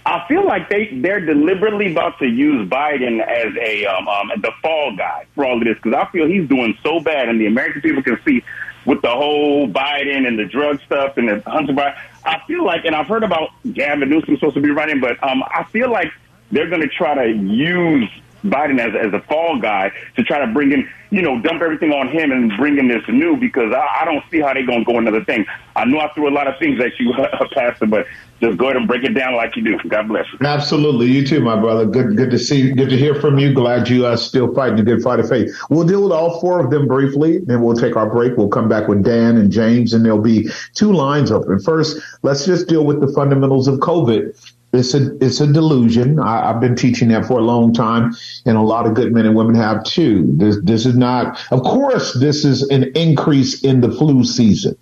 I feel like they they're deliberately about to use Biden as a um, um the fall guy for all of this because I feel he's doing so bad, and the American people can see with the whole Biden and the drug stuff and the Hunter Biden. I feel like, and I've heard about Gavin Newsom supposed to be running, but um, I feel like they're going to try to use Biden as, as a fall guy to try to bring in, you know, dump everything on him and bring in this new because I, I don't see how they're going to go another thing. I know I threw a lot of things at you, uh, Pastor, but just go ahead and break it down like you do. God bless you. Absolutely. You too, my brother. Good, good to see Good to hear from you. Glad you are still fighting a good fight of faith. We'll deal with all four of them briefly, then we'll take our break. We'll come back with Dan and James, and there'll be two lines open. First, let's just deal with the fundamentals of COVID it's a it's a delusion. I, have been teaching that for a long time, and a lot of good men and women have too. This this is not. Of course, this is an increase in the flu season.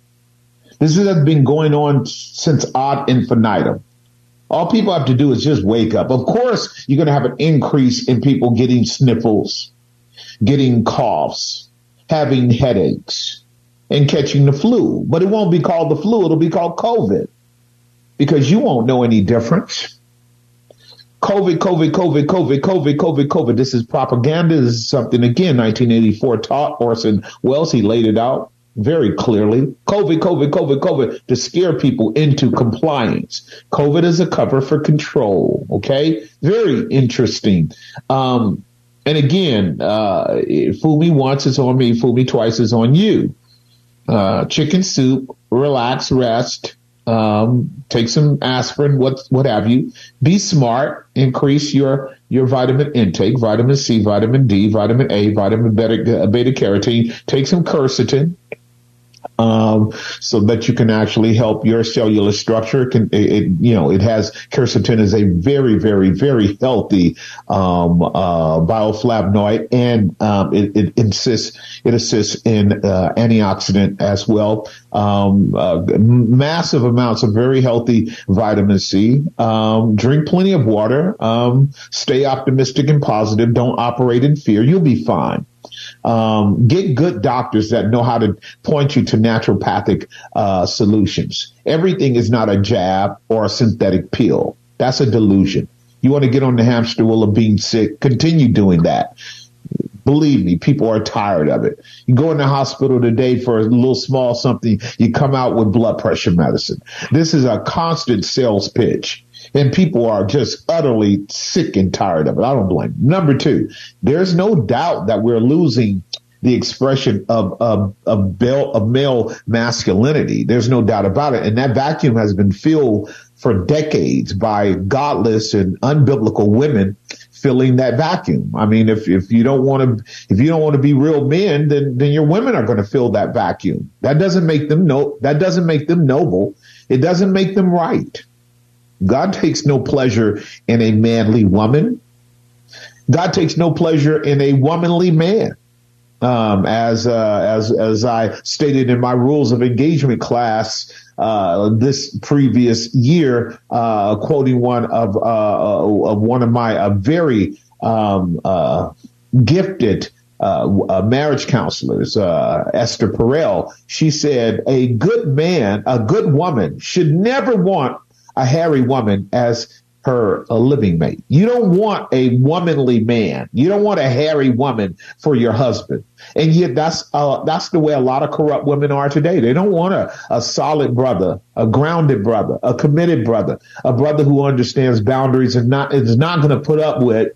This has been going on since ad infinitum. All people have to do is just wake up. Of course, you're going to have an increase in people getting sniffles, getting coughs, having headaches, and catching the flu. But it won't be called the flu. It'll be called COVID because you won't know any difference. COVID, COVID, COVID, COVID, COVID, COVID, COVID. This is propaganda. This is something, again, 1984 taught Orson Welles. He laid it out very clearly. COVID, COVID, COVID, COVID to scare people into compliance. COVID is a cover for control. Okay. Very interesting. Um, and again, uh, fool me once, is on me. Fool me twice, is on you. Uh, chicken soup, relax, rest, um, take some aspirin, what what have you. Be smart. Increase your your vitamin intake: vitamin C, vitamin D, vitamin A, vitamin beta, beta carotene. Take some quercetin um, so that you can actually help your cellular structure. It can it, it, you know it has quercetin is a very very very healthy um, uh, bioflavonoid and um, it, it, assists it assists in uh, antioxidant as well. Um, uh, massive amounts of very healthy vitamin C. Um, drink plenty of water. Um, stay optimistic and positive. Don't operate in fear. You'll be fine. Um, get good doctors that know how to point you to naturopathic uh, solutions. Everything is not a jab or a synthetic pill. That's a delusion. You want to get on the hamster wheel of being sick? Continue doing that. Believe me, people are tired of it. You go in the hospital today for a little small something, you come out with blood pressure medicine. This is a constant sales pitch and people are just utterly sick and tired of it. I don't blame. Them. Number two, there's no doubt that we're losing the expression of of of, of male masculinity. There's no doubt about it, and that vacuum has been filled for decades by godless and unbiblical women filling that vacuum. I mean, if if you don't want to if you don't want to be real men, then then your women are going to fill that vacuum. That doesn't make them no that doesn't make them noble. It doesn't make them right. God takes no pleasure in a manly woman. God takes no pleasure in a womanly man. Um, as uh, as as I stated in my rules of engagement class uh, this previous year, uh, quoting one of uh, uh, of one of my uh, very um, gifted marriage counselors, Esther Perel. She said, "A good man, a good woman, should never want a hairy woman as her a living mate. You don't want a womanly man. You don't want a hairy woman for your husband. And yet that's uh, that's the way a lot of corrupt women are today. They don't want a, a solid brother, a grounded brother, a committed brother, a brother who understands boundaries and not is not going to put up with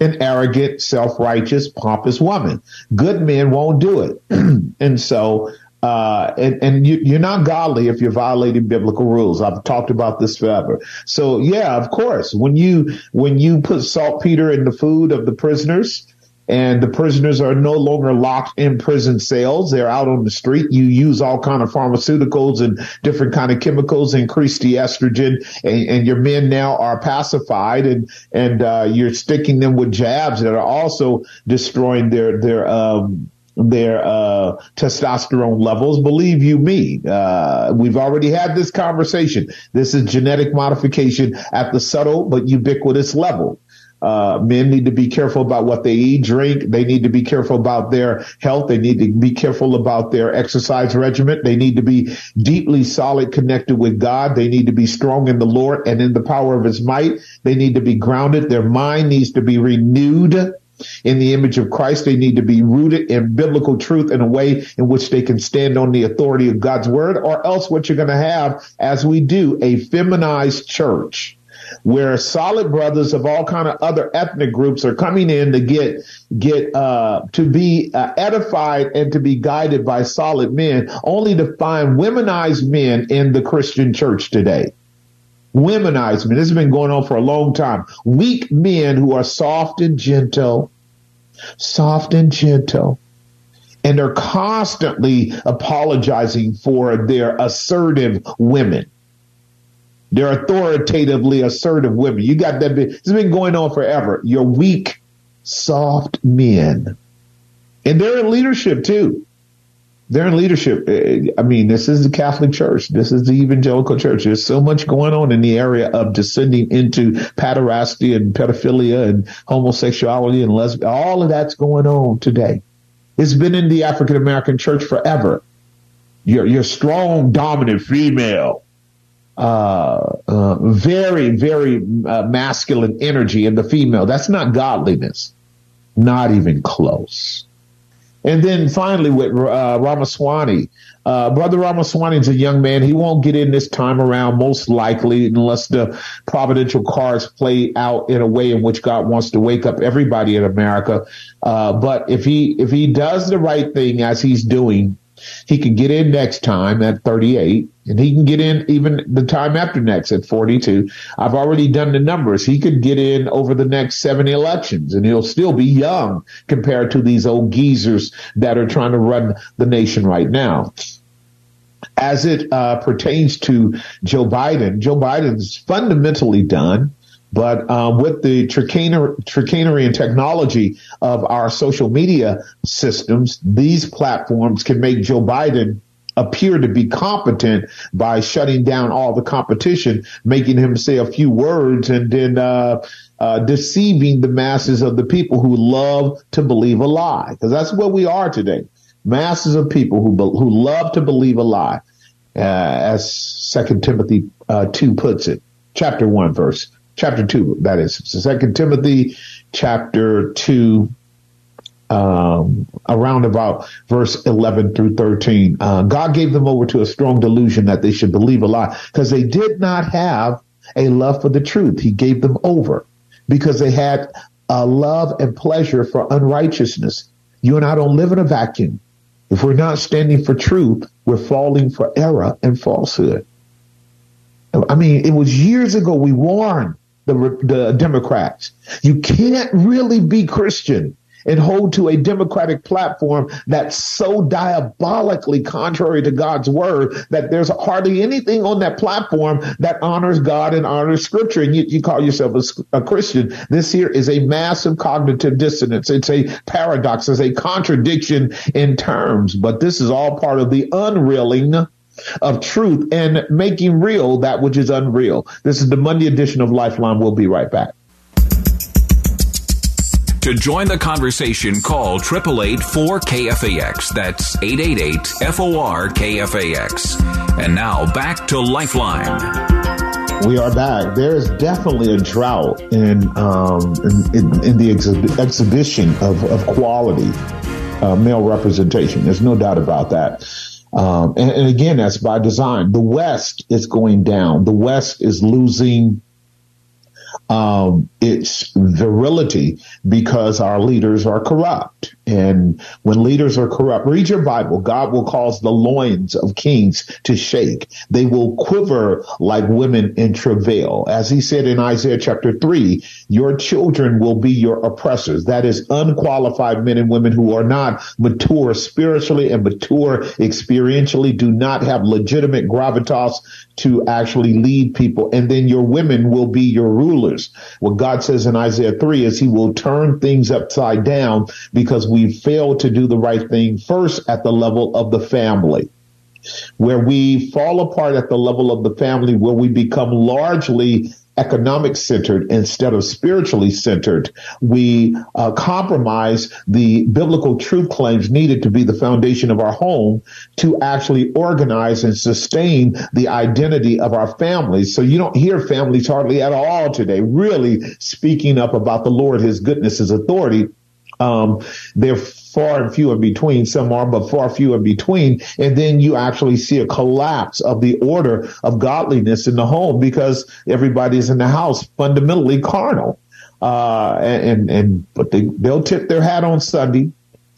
an arrogant, self-righteous, pompous woman. Good men won't do it. and so uh, and, and you, are not godly if you're violating biblical rules. I've talked about this forever. So yeah, of course, when you, when you put saltpeter in the food of the prisoners, and the prisoners are no longer locked in prison cells. They're out on the street. You use all kind of pharmaceuticals and different kind of chemicals, increase the estrogen, and, and your men now are pacified, and and uh, you're sticking them with jabs that are also destroying their their um, their uh, testosterone levels. Believe you me, uh, we've already had this conversation. This is genetic modification at the subtle but ubiquitous level. Uh, men need to be careful about what they eat, drink. They need to be careful about their health. They need to be careful about their exercise regimen. They need to be deeply solid connected with God. They need to be strong in the Lord and in the power of his might. They need to be grounded. Their mind needs to be renewed in the image of Christ. They need to be rooted in biblical truth in a way in which they can stand on the authority of God's word, or else what you're going to have, as we do, a feminized church where solid brothers of all kind of other ethnic groups are coming in to get get uh, to be uh, edified and to be guided by solid men, only to find womenized men in the Christian church today. Womenized men. This has been going on for a long time. Weak men who are soft and gentle, soft and gentle. And they're constantly apologizing for their assertive women. They're authoritatively assertive women. You got that. It's been going on forever. You're weak, soft men. And they're in leadership too. They're in leadership. Uh, I mean, this is the Catholic Church. This is the evangelical church. There's so much going on in the area of descending into pederasty and pedophilia and homosexuality and lesbian. All of that's going on today. It's been in the African American church forever. Your, your strong, dominant female, uh, uh, very, very uh, masculine energy in the female. That's not godliness. Not even close. And then finally with uh, Ramaswamy, uh, Brother Ramaswamy is a young man. He won't get in this time around, most likely, unless the providential cards play out in a way in which God wants to wake up everybody in America. Uh, but if he if he does the right thing as he's doing, he can get in next time at 38 and he can get in even the time after next at 42. I've already done the numbers. He could get in over the next seven elections and he'll still be young compared to these old geezers that are trying to run the nation right now. As it uh, pertains to Joe Biden, Joe Biden's fundamentally done. But um, with the chicanery and technology of our social media systems, these platforms can make Joe Biden appear to be competent by shutting down all the competition, making him say a few words and then uh, uh, deceiving the masses of the people who love to believe a lie. Because that's what we are today. Masses of people who who love to believe a lie, uh, as Second Timothy uh, two puts it, chapter one verse chapter 2, that is. Second Timothy chapter 2, um, around about verse 11 through 13. Uh, God gave them over to a strong delusion that they should believe a lie because they did not have a love for the truth. He gave them over because they had a love and pleasure for unrighteousness. You and I don't live in a vacuum. If we're not standing for truth, we're falling for error and falsehood. I mean, it was years ago we warned the, the Democrats. You can't really be Christian and hold to a democratic platform that's so diabolically contrary to God's word that there's hardly anything on that platform that honors God and honors scripture. And you, you call yourself a, a, Christian. This here is a massive cognitive dissonance. It's a paradox. It's a contradiction in terms, but this is all part of the unreeling of truth and making real that which is unreal. This is the Monday edition of Lifeline. We'll be right back. To join the conversation, call 888 4KFAX. That's 888 FOR KFAX. And now back to Lifeline. We are back. There is definitely a drought in um, in, in, in, the exhibition of, of quality uh, male representation. There's no doubt about that. Um, and, and again, that's by design. The West is going down. The West is losing um, its virility because our leaders are corrupt. And when leaders are corrupt, read your Bible. God will cause the loins of kings to shake. They will quiver like women in travail. As he said in Isaiah chapter three, your children will be your oppressors. That is unqualified men and women who are not mature spiritually and mature experientially, do not have legitimate gravitas to actually lead people. And then your women will be your rulers. What God says in Isaiah 3 is he will turn things upside down because we failed to do the right thing first at the level of the family where we fall apart at the level of the family, where we become largely economic centered instead of spiritually centered. We uh, compromise the biblical truth claims needed to be the foundation of our home to actually organize and sustain the identity of our families. So you don't hear families hardly at all today really speaking up about the Lord, His goodness, His authority. Um, they're far and few in between. Some are, but far few in between. And then you actually see a collapse of the order of godliness in the home because everybody's in the house fundamentally carnal. Uh, and, and, but they, they'll tip their hat on Sunday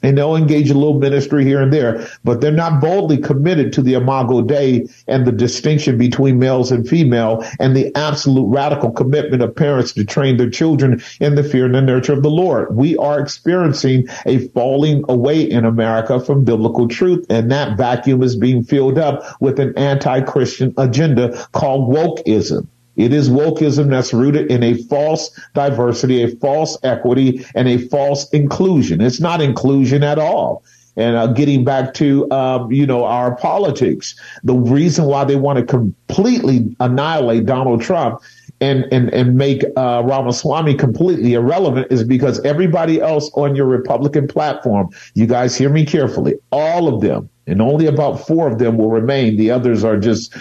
and they'll engage a little ministry here and there, but they're not boldly committed to the Imago Dei and the distinction between males and female and the absolute radical commitment of parents to train their children in the fear and the nurture of the Lord. We are experiencing a falling away in America from biblical truth, and that vacuum is being filled up with an anti-Christian agenda called wokeism. It is wokeism that's rooted in a false diversity, a false equity, and a false inclusion. It's not inclusion at all. and uh, getting back to um, you know our politics. The reason why they want to completely annihilate Donald Trump and and and make uh, Ramaswamy completely irrelevant is because everybody else on your Republican platform, you guys hear me carefully, all of them, and only about four of them will remain. The others are just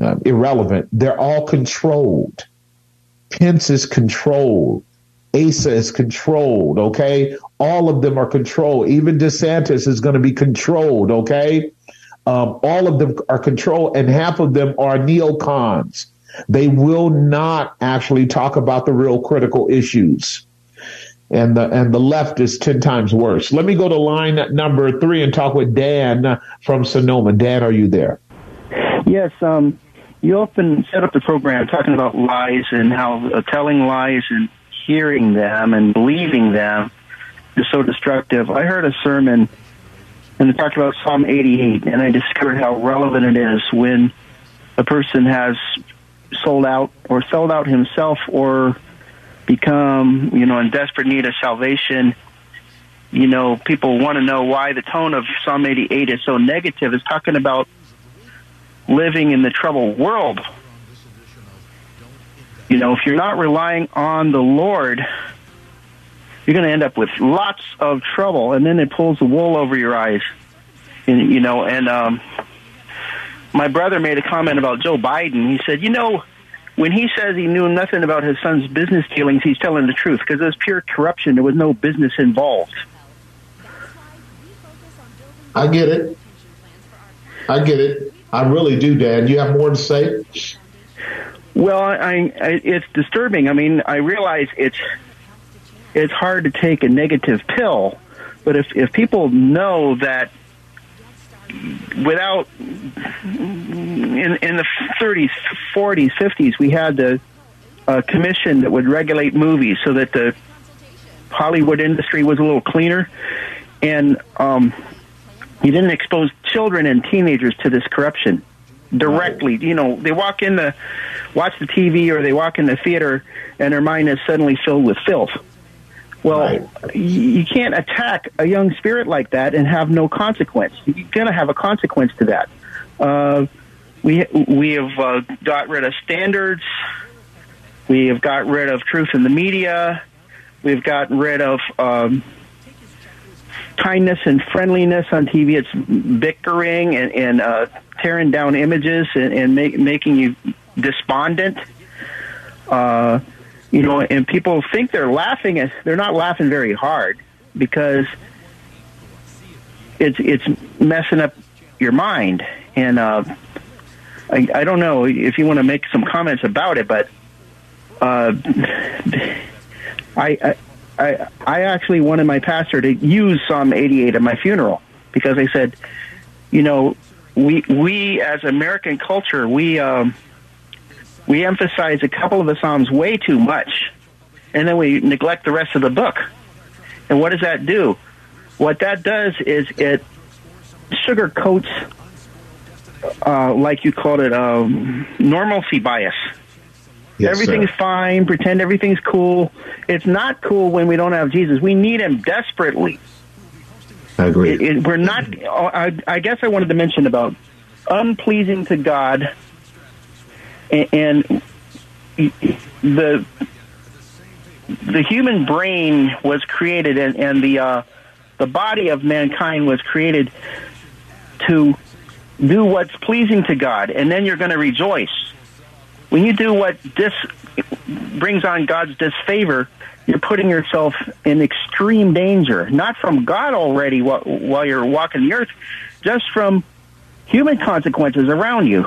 uh, irrelevant. They're all controlled. Pence is controlled. Asa is controlled. Okay, all of them are controlled. Even DeSantis is going to be controlled. Okay, um, all of them are controlled, and half of them are neocons. They will not actually talk about the real critical issues. And the and the left is ten times worse. Let me go to line number three and talk with Dan from Sonoma. Dan, are you there? Yes. Um, you often set up the program talking about lies and how uh, telling lies and hearing them and believing them is so destructive. I heard a sermon and it talked about Psalm 88, and I discovered how relevant it is when a person has sold out or sold out himself or become, you know, in desperate need of salvation. You know, people want to know why the tone of Psalm 88 is so negative. It's talking about living in the troubled world. You know, if you're not relying on the Lord, you're going to end up with lots of trouble, and then it pulls the wool over your eyes. And you know, and um, my brother made a comment about Joe Biden. He said, you know, when he says he knew nothing about his son's business dealings, he's telling the truth because it was pure corruption. There was no business involved. I get it. I get it. I really do, Dad. You have more to say? Well, I, I it's disturbing. I mean, I realize it's it's hard to take a negative pill, but if if people know that without in in the 30s, 40s, 50s, we had the uh, commission that would regulate movies so that the Hollywood industry was a little cleaner, and um, you didn't expose children and teenagers to this corruption directly. You know, they walk in the watch the TV or they walk in the theater, and their mind is suddenly filled with filth. Well, right. you can't attack a young spirit like that and have no consequence. You're going to have a consequence to that. Uh, we we have uh, got rid of standards. We have got rid of truth in the media. We've gotten rid of um, kindness and friendliness on TV. It's bickering and, and uh, tearing down images and, and make, making you despondent. Uh, you know, and people think they're laughing. At, they're not laughing very hard because it's it's messing up your mind. And uh, I, I don't know if you want to make some comments about it, but uh, I, I I I actually wanted my pastor to use Psalm 88 at my funeral because I said, you know, we we as American culture we. Um, we emphasize a couple of the Psalms way too much, and then we neglect the rest of the book. And what does that do? What that does is it sugarcoats, uh, like you called it, um, normalcy bias. Yes, everything's sir. fine. Pretend everything's cool. It's not cool when we don't have Jesus. We need him desperately. I agree. It, it, we're not. I, I guess I wanted to mention about unpleasing to God and the the human brain was created and, and the uh, the body of mankind was created to do what's pleasing to God, and then you're going to rejoice. When you do what dis brings on God's disfavor, you're putting yourself in extreme danger, not from God already while, while you're walking the earth, just from human consequences around you,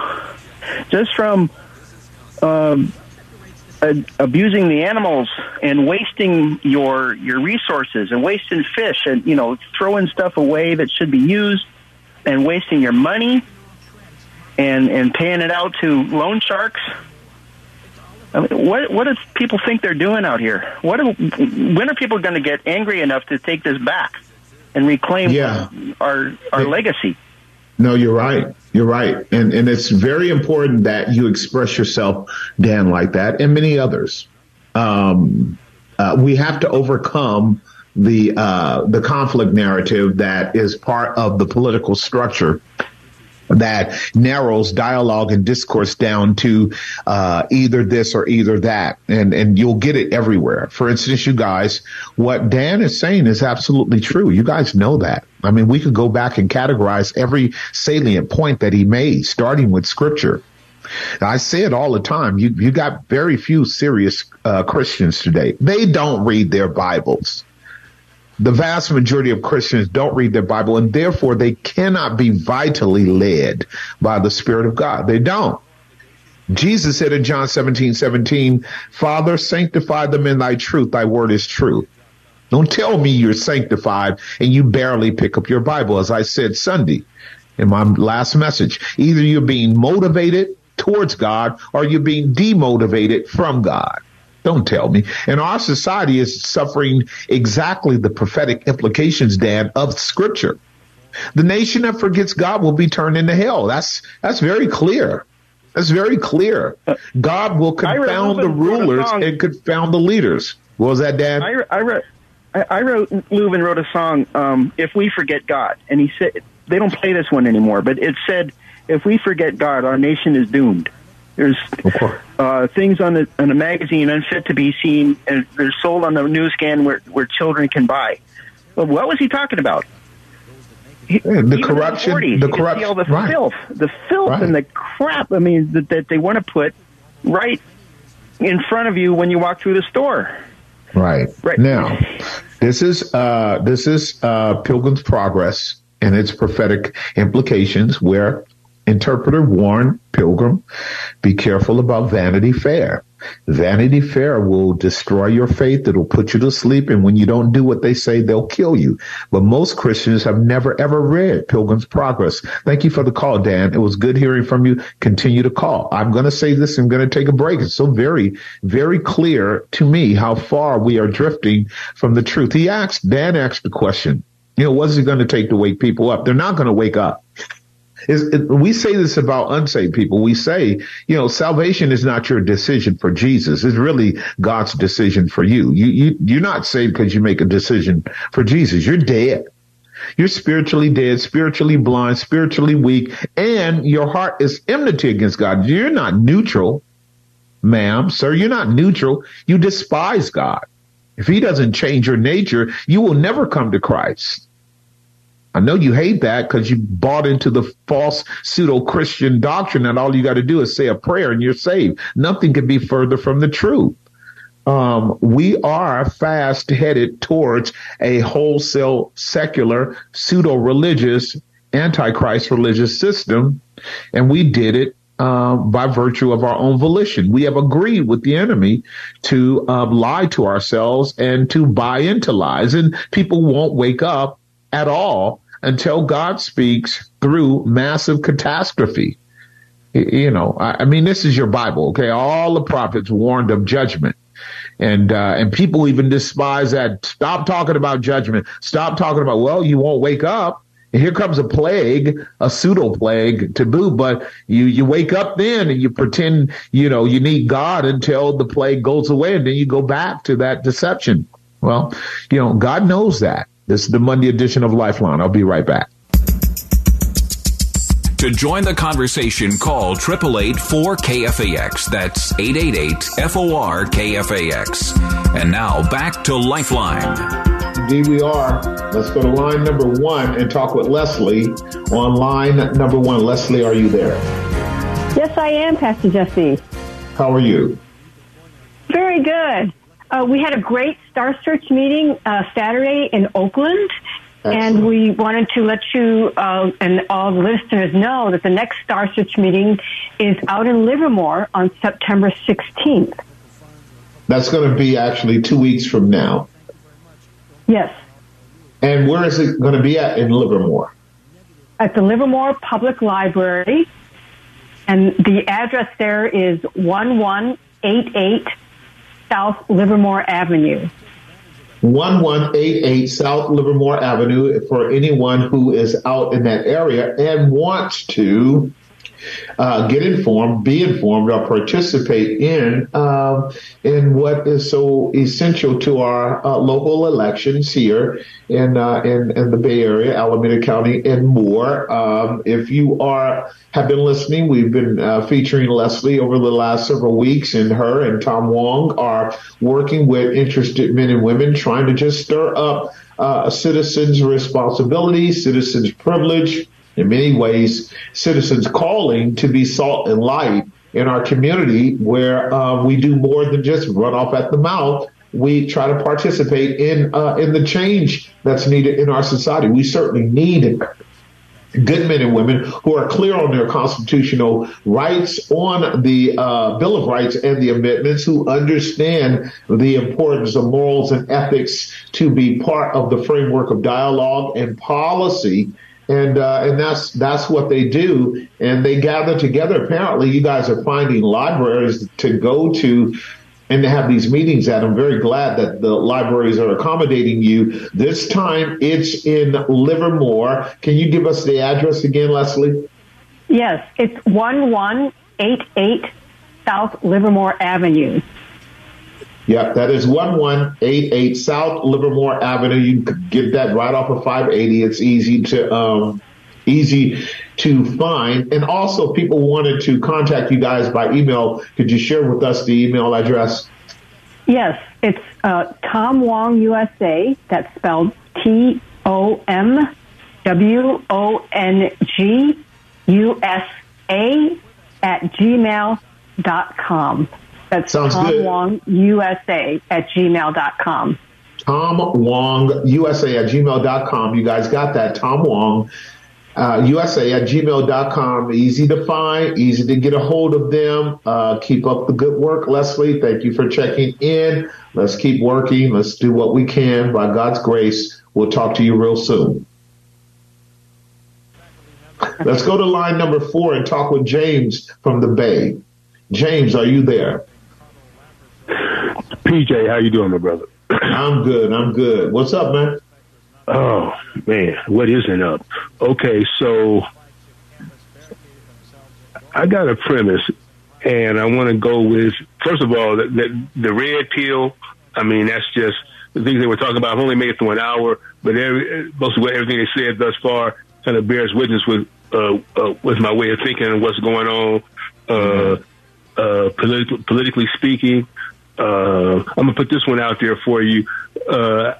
just from um, abusing the animals and wasting your your resources and wasting fish and you know throwing stuff away that should be used and wasting your money and and paying it out to loan sharks. I mean, what what do people think they're doing out here? What do, when are people going to get angry enough to take this back and reclaim yeah. our our legacy? No, you're right. You're right. And, and it's very important that you express yourself, Dan, like that and many others. Um, uh, we have to overcome the uh, the conflict narrative that is part of the political structure that narrows dialogue and discourse down to uh, either this or either that, and and you'll get it everywhere. For instance, you guys, what Dan is saying is absolutely true. You guys know that. I mean, we could go back and categorize every salient point that he made, starting with Scripture. I say it all the time. You you got very few serious uh, Christians today. They don't read their Bibles the vast majority of Christians don't read their Bible and therefore they cannot be vitally led by the Spirit of God. They don't. Jesus said in John 17, 17, Father, sanctify them in thy truth. Thy word is true. Don't tell me you're sanctified and you barely pick up your Bible. As I said Sunday in my last message, either you're being motivated towards God or you're being demotivated from God. Don't tell me. And our society is suffering exactly the prophetic implications, Dan, of scripture. The nation that forgets God will be turned into hell. That's, that's very clear. That's very clear. God will confound the rulers and confound the leaders. What was that, Dan? I, I wrote, I wrote, Louvin wrote a song, um, If We Forget God. And he said, they don't play this one anymore, but it said, if we forget God, our nation is doomed. There's uh, things on the on a magazine unfit to be seen, and they're sold on the newsstand where where children can buy. But what was he talking about? He, the corruption, the, 40s, the corruption, all the right. filth, the filth right. and the crap. I mean, that, that they want to put right in front of you when you walk through the store. Right. Right now, this is uh, this is uh, Pilgrim's Progress and its prophetic implications, where interpreter warned Pilgrim, be careful about Vanity Fair. Vanity Fair will destroy your faith. It'll put you to sleep. And when you don't do what they say, they'll kill you. But most Christians have never ever read Pilgrim's Progress. Thank you for the call, Dan. It was good hearing from you. Continue to call. I'm going to say this. I'm going to take a break. It's so very, very clear to me how far we are drifting from the truth. He asked, Dan asked the question, you know, what's it going to take to wake people up? They're not going to wake up. It, we say this about unsaved people. We say, you know, salvation is not your decision for Jesus. It's really God's decision for you. You, you you're not saved because you make a decision for Jesus. You're dead. You're spiritually dead, spiritually blind, spiritually weak, and your heart is enmity against God. You're not neutral, ma'am, sir. You're not neutral. You despise God. If he doesn't change your nature, you will never come to Christ. I know you hate that because you bought into the false pseudo Christian doctrine that all you got to do is say a prayer and you're saved. Nothing could be further from the truth. Um, we are fast headed towards a wholesale secular pseudo religious antichrist religious system. And we did it uh, by virtue of our own volition. We have agreed with the enemy to uh, lie to ourselves and to buy into lies. And people won't wake up at all until God speaks through massive catastrophe. You know, I mean, this is your Bible, okay? All the prophets warned of judgment. And, uh, and people even despise that. Stop talking about judgment. Stop talking about, well, you won't wake up. And here comes a plague, a pseudo plague to boot, but you, you wake up then and you pretend, you know, you need God until the plague goes away and then you go back to that deception. Well, you know, God knows that. This is the Monday edition of Lifeline. I'll be right back. To join the conversation, call 888-4KFAX. That's 888-FOR-KFAX. And now back to Lifeline. Indeed we are. Let's go to line number one and talk with Leslie on line number one. Leslie, are you there? Yes, I am, Pastor Jesse. How are you? Very good. Uh, we had a great Star Search meeting uh, Saturday in Oakland. Excellent. And we wanted to let you uh, and all the listeners know that the next Star Search meeting is out in Livermore on September 16th. That's going to be actually two weeks from now. Yes. And where is it going to be at in Livermore? At the Livermore Public Library. And the address there is 1188 South Livermore Avenue. 1188 South Livermore Avenue for anyone who is out in that area and wants to uh, get informed, be informed, or participate in um, in what is so essential to our uh, local elections here in, uh, in in the Bay Area, Alameda County, and more. Um, if you are have been listening, we've been uh, featuring Leslie over the last several weeks, and her and Tom Wong are working with interested men and women, trying to just stir up uh, citizens' responsibility, citizens' privilege in many ways, citizens calling to be salt and light in our community where uh, we do more than just run off at the mouth. We try to participate in uh, in the change that's needed in our society. We certainly need good men and women who are clear on their constitutional rights, on the uh, Bill of Rights and the amendments, who understand the importance of morals and ethics to be part of the framework of dialogue and policy and uh, and that's that's what they do. And they gather together. Apparently, you guys are finding libraries to go to and to have these meetings at. I'm very glad that the libraries are accommodating you. This time, it's in Livermore. Can you give us the address again, Leslie? Yes, it's one one eight eight South Livermore Avenue. Yep, that is 1188 South Livermore Avenue. You can get that right off of 580. It's easy to, um, easy to find. And also people wanted to contact you guys by email. Could you share with us the email address? Yes, it's, uh, Tom Wong USA. That's spelled T O M W O N G U S A at gmail.com. That's Sounds Tom good. Wong USA at gmail.com. Tom Wong USA at gmail.com. You guys got that. Tom Wong uh, USA at gmail.com. Easy to find, easy to get a hold of them. Uh, keep up the good work, Leslie. Thank you for checking in. Let's keep working. Let's do what we can. By God's grace, we'll talk to you real soon. Let's go to line number four and talk with James from the Bay. James, are you there? PJ, how you doing, my brother? I'm good. I'm good. What's up, man? Oh man, what isn't up? Okay, so I got a premise, and I want to go with first of all the, the, the red pill. I mean, that's just the things they were talking about. I've only made it through an hour, but every, most of what everything they said thus far kind of bears witness with uh, uh, with my way of thinking and what's going on. Uh, uh, politi- politically speaking, I'm gonna put this one out there for you. Uh,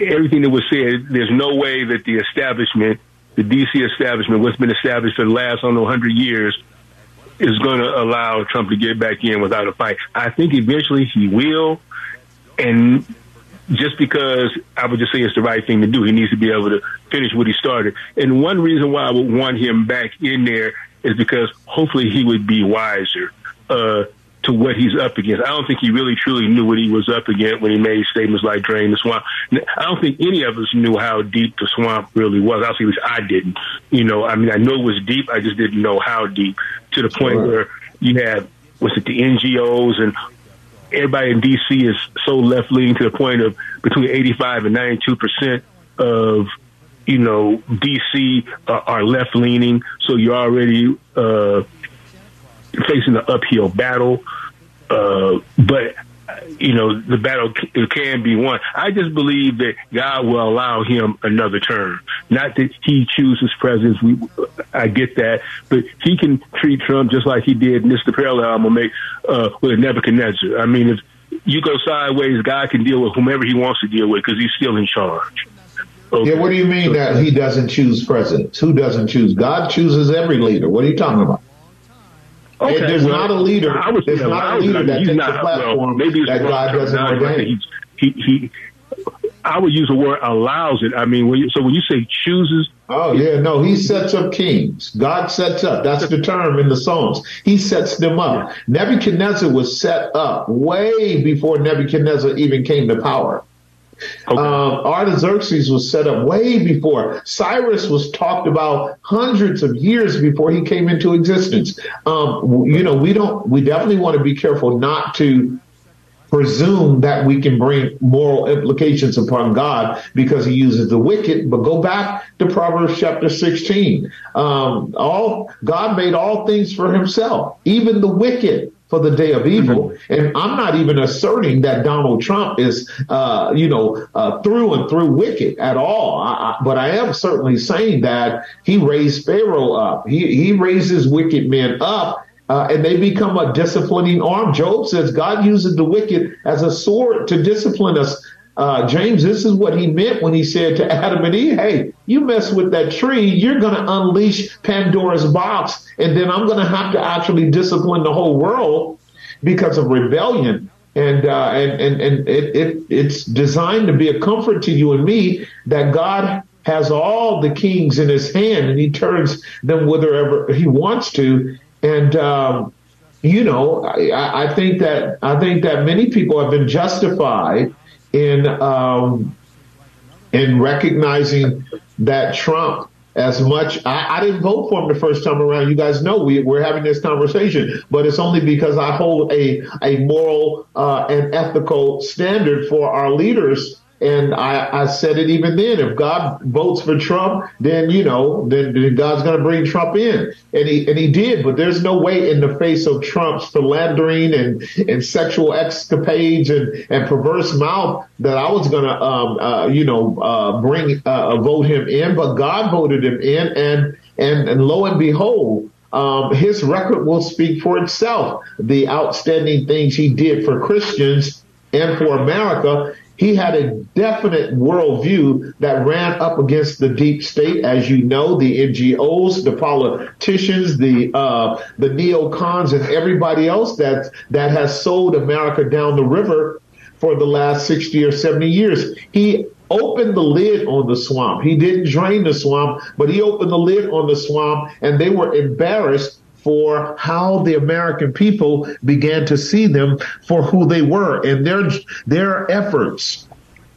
everything that was said, there's no way that the establishment, the DC establishment, what's been established for the last, I don't know, 100 years, is going to allow Trump to get back in without a fight. I think eventually he will. And just because I would just say it's the right thing to do, he needs to be able to finish what he started. And one reason why I would want him back in there is because hopefully he would be wiser. Uh, to what he's up against. I don't think he really truly knew what he was up against when he made statements like drain the swamp. I don't think any of us knew how deep the swamp really was. I'll at least I didn't. You know, I mean, I know it was deep. I just didn't know how deep to the point where you have, was it the NGOs and everybody in DC is so left leaning to the point of between 85 and 92 percent of you know DC uh, are left leaning. So you're already uh, facing an uphill battle. Uh, but you know the battle can be won. I just believe that God will allow him another term. Not that he chooses presidents. We, I get that, but he can treat Trump just like he did. Mr. parallel I'm gonna make uh, with Nebuchadnezzar. I mean, if you go sideways, God can deal with whomever He wants to deal with because He's still in charge. Yeah, what do you mean that he doesn't choose presidents? Who doesn't choose? God chooses every leader. What are you talking about? Okay, there's well, not a leader. I was, there's not a leader that takes not, a platform well, maybe that God doesn't ordain. He, he, he, I would use the word allows it. I mean, when you, so when you say chooses, Oh yeah, no, he sets up kings. God sets up. That's the term in the Psalms. He sets them up. Nebuchadnezzar was set up way before Nebuchadnezzar even came to power. Um, Artaxerxes was set up way before. Cyrus was talked about hundreds of years before he came into existence. Um, you know, we don't. We definitely want to be careful not to presume that we can bring moral implications upon God because he uses the wicked. But go back to Proverbs chapter 16. Um, all God made all things for himself, even the wicked for the day of evil. Mm-hmm. And I'm not even asserting that Donald Trump is, uh, you know, uh, through and through wicked at all. I, I, but I am certainly saying that he raised Pharaoh up. He, he raises wicked men up uh, and they become a disciplining arm. Job says God uses the wicked as a sword to discipline us. Uh, James, this is what he meant when he said to Adam and Eve, hey, you mess with that tree, you're going to unleash Pandora's box, and then I'm going to have to actually discipline the whole world because of rebellion. And, uh, and, and, and it, it, it's designed to be a comfort to you and me that God has all the kings in his hand and he turns them whitherver he wants to. And, um, you know, I, I, think that I think that many people have been justified in um, in recognizing that Trump, as much I, I, didn't vote for him the first time around. You guys know we, we're having this conversation, but it's only because I hold a a moral uh, and ethical standard for our leaders and I, I said it even then. If God votes for Trump, then you know, then, then God's going to bring Trump in, and he and he did. But there's no way in the face of Trump's philandering and and sexual escapades and and perverse mouth that I was going to, um, uh, you know, uh, bring uh, vote him in. But God voted him in, and and, and lo and behold. Um, his record will speak for itself. The outstanding things he did for Christians and for America he had a definite worldview that ran up against the deep state, as you know, the NGOs, the politicians, the uh, the neocons, and everybody else that that has sold America down the river for the last sixty or seventy years. He opened the lid on the swamp. He didn't drain the swamp, but he opened the lid on the swamp, and they were embarrassed for how the American people began to see them for who they were and their their efforts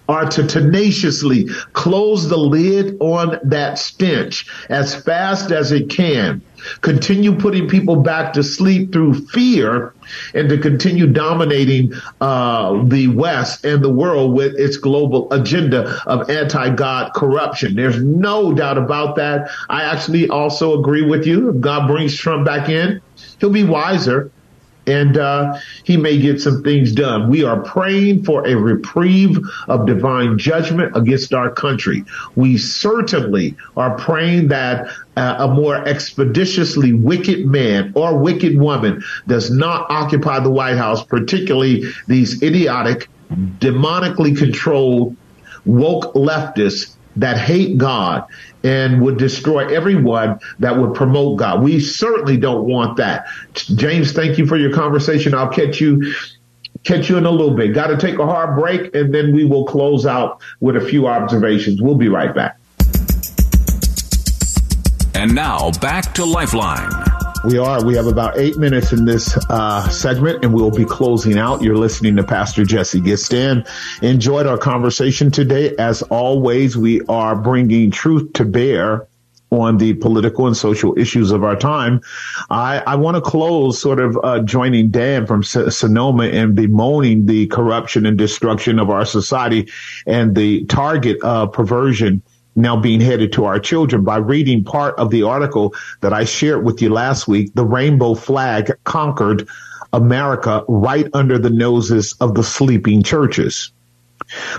are to tenaciously close the lid on that stench as fast as it can. Continue putting people back to sleep through fear and to continue dominating uh, the West and the world with its global agenda of anti-God corruption. There's no doubt about that. I actually also agree with you. If God brings Trump back in, he'll be wiser and uh, he may get some things done. We are praying for a reprieve of divine judgment against our country. We certainly are praying that uh, a more expeditiously wicked man or wicked woman does not occupy the White House, particularly these idiotic, demonically controlled, woke leftists that hate God and would destroy everyone that would promote God. We certainly don't want that. James, thank you for your conversation. I'll catch you catch you in a little bit. Got to take a hard break and then we will close out with a few observations. We'll be right back. And now back to Lifeline. We are. We have about eight minutes in this uh, segment, and we'll be closing out. You're listening to Pastor Jesse Gistand. Enjoyed our conversation today. As always, we are bringing truth to bear on the political and social issues of our time. I, I want to close sort of uh, joining Dan from S- Sonoma and bemoaning the corruption and destruction of our society and the target of perversion now being headed to our children by reading part of the article that I shared with you last week. The rainbow flag conquered America right under the noses of the sleeping churches.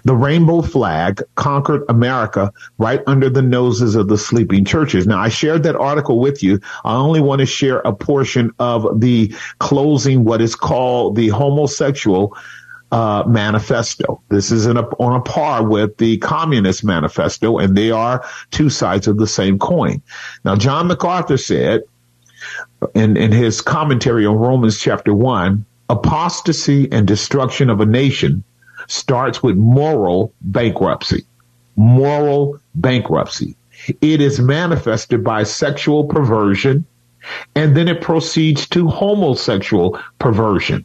The rainbow flag conquered America right under the noses of the sleeping churches. Now, I shared that article with you. I only want to share a portion of the closing what is called the homosexual uh, manifesto. This is a, on a par with the Communist Manifesto, and they are two sides of the same coin. Now, John MacArthur said in, in his commentary on Romans chapter 1 apostasy and destruction of a nation starts with moral bankruptcy. Moral bankruptcy. It is manifested by sexual perversion, and then it proceeds to homosexual perversion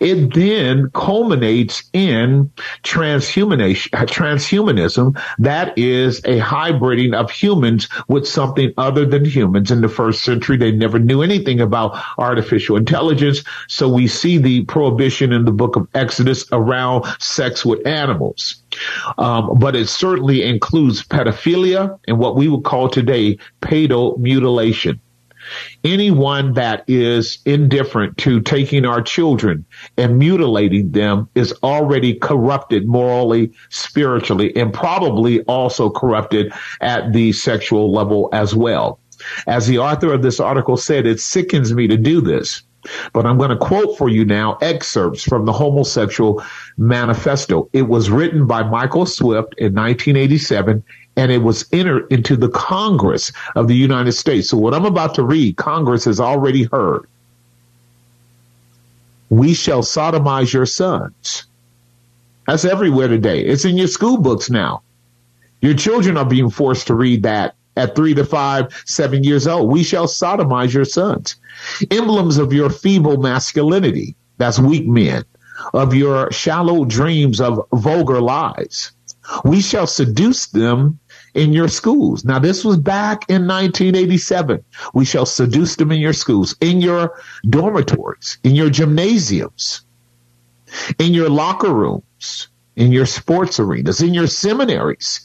It then culminates in transhumanation, transhumanism. That is a hybriding of humans with something other than humans. In the first century, they never knew anything about artificial intelligence. So we see the prohibition in the book of Exodus around sex with animals. Um, but it certainly includes pedophilia and what we would call today pedal mutilation anyone that is indifferent to taking our children and mutilating them is already corrupted morally, spiritually, and probably also corrupted at the sexual level as well. As the author of this article said, it sickens me to do this. But I'm going to quote for you now excerpts from the Homosexual Manifesto. It was written by Michael Swift in 1987 and it was entered into the Congress of the United States. So what I'm about to read, Congress has already heard. We shall sodomize your sons. That's everywhere today. It's in your school books now. Your children are being forced to read that at three to five, seven years old. We shall sodomize your sons. Emblems of your feeble masculinity. That's weak men. Of your shallow dreams of vulgar lies. We shall seduce them in your schools. Now, this was back in 1987. We shall seduce them in your schools, in your dormitories, in your gymnasiums, in your locker rooms, in your sports arenas, in your seminaries,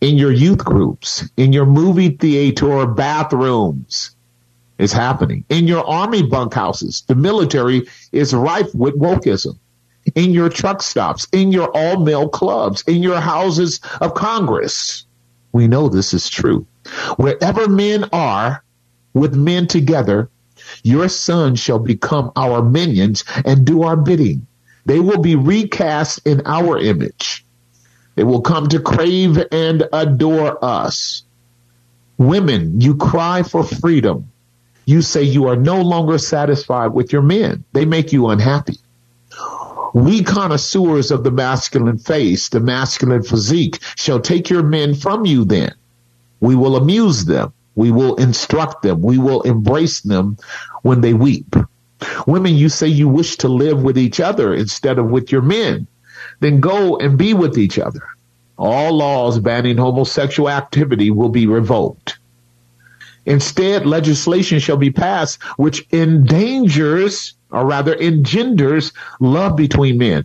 in your youth groups, in your movie theater bathrooms. It's happening. In your army bunkhouses, the military is rife with wokeism in your truck stops, in your all male clubs, in your houses of Congress. We know this is true. Wherever men are with men together, your sons shall become our minions and do our bidding. They will be recast in our image. They will come to crave and adore us. Women, you cry for freedom. You say you are no longer satisfied with your men. They make you unhappy. We connoisseurs of the masculine face, the masculine physique, shall take your men from you then. We will amuse them. We will instruct them. We will embrace them when they weep. Women, you say you wish to live with each other instead of with your men. Then go and be with each other. All laws banning homosexual activity will be revoked. Instead, legislation shall be passed which endangers or rather engenders love between men.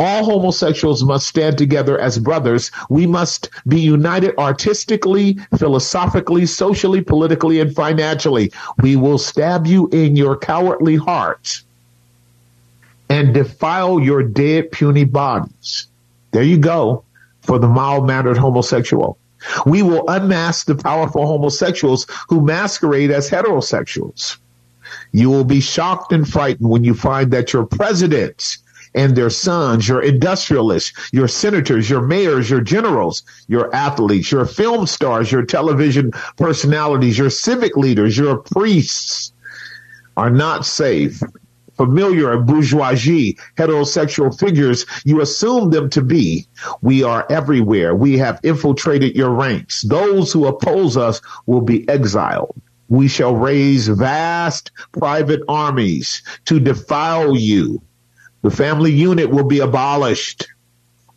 All homosexuals must stand together as brothers. We must be united artistically, philosophically, socially, politically, and financially. We will stab you in your cowardly hearts and defile your dead, puny bodies. There you go for the mild mannered homosexual. We will unmask the powerful homosexuals who masquerade as heterosexuals. You will be shocked and frightened when you find that your presidents and their sons, your industrialists, your senators, your mayors, your generals, your athletes, your film stars, your television personalities, your civic leaders, your priests are not safe. Familiar bourgeoisie, heterosexual figures, you assume them to be. We are everywhere. We have infiltrated your ranks. Those who oppose us will be exiled we shall raise vast private armies to defile you. The family unit will be abolished.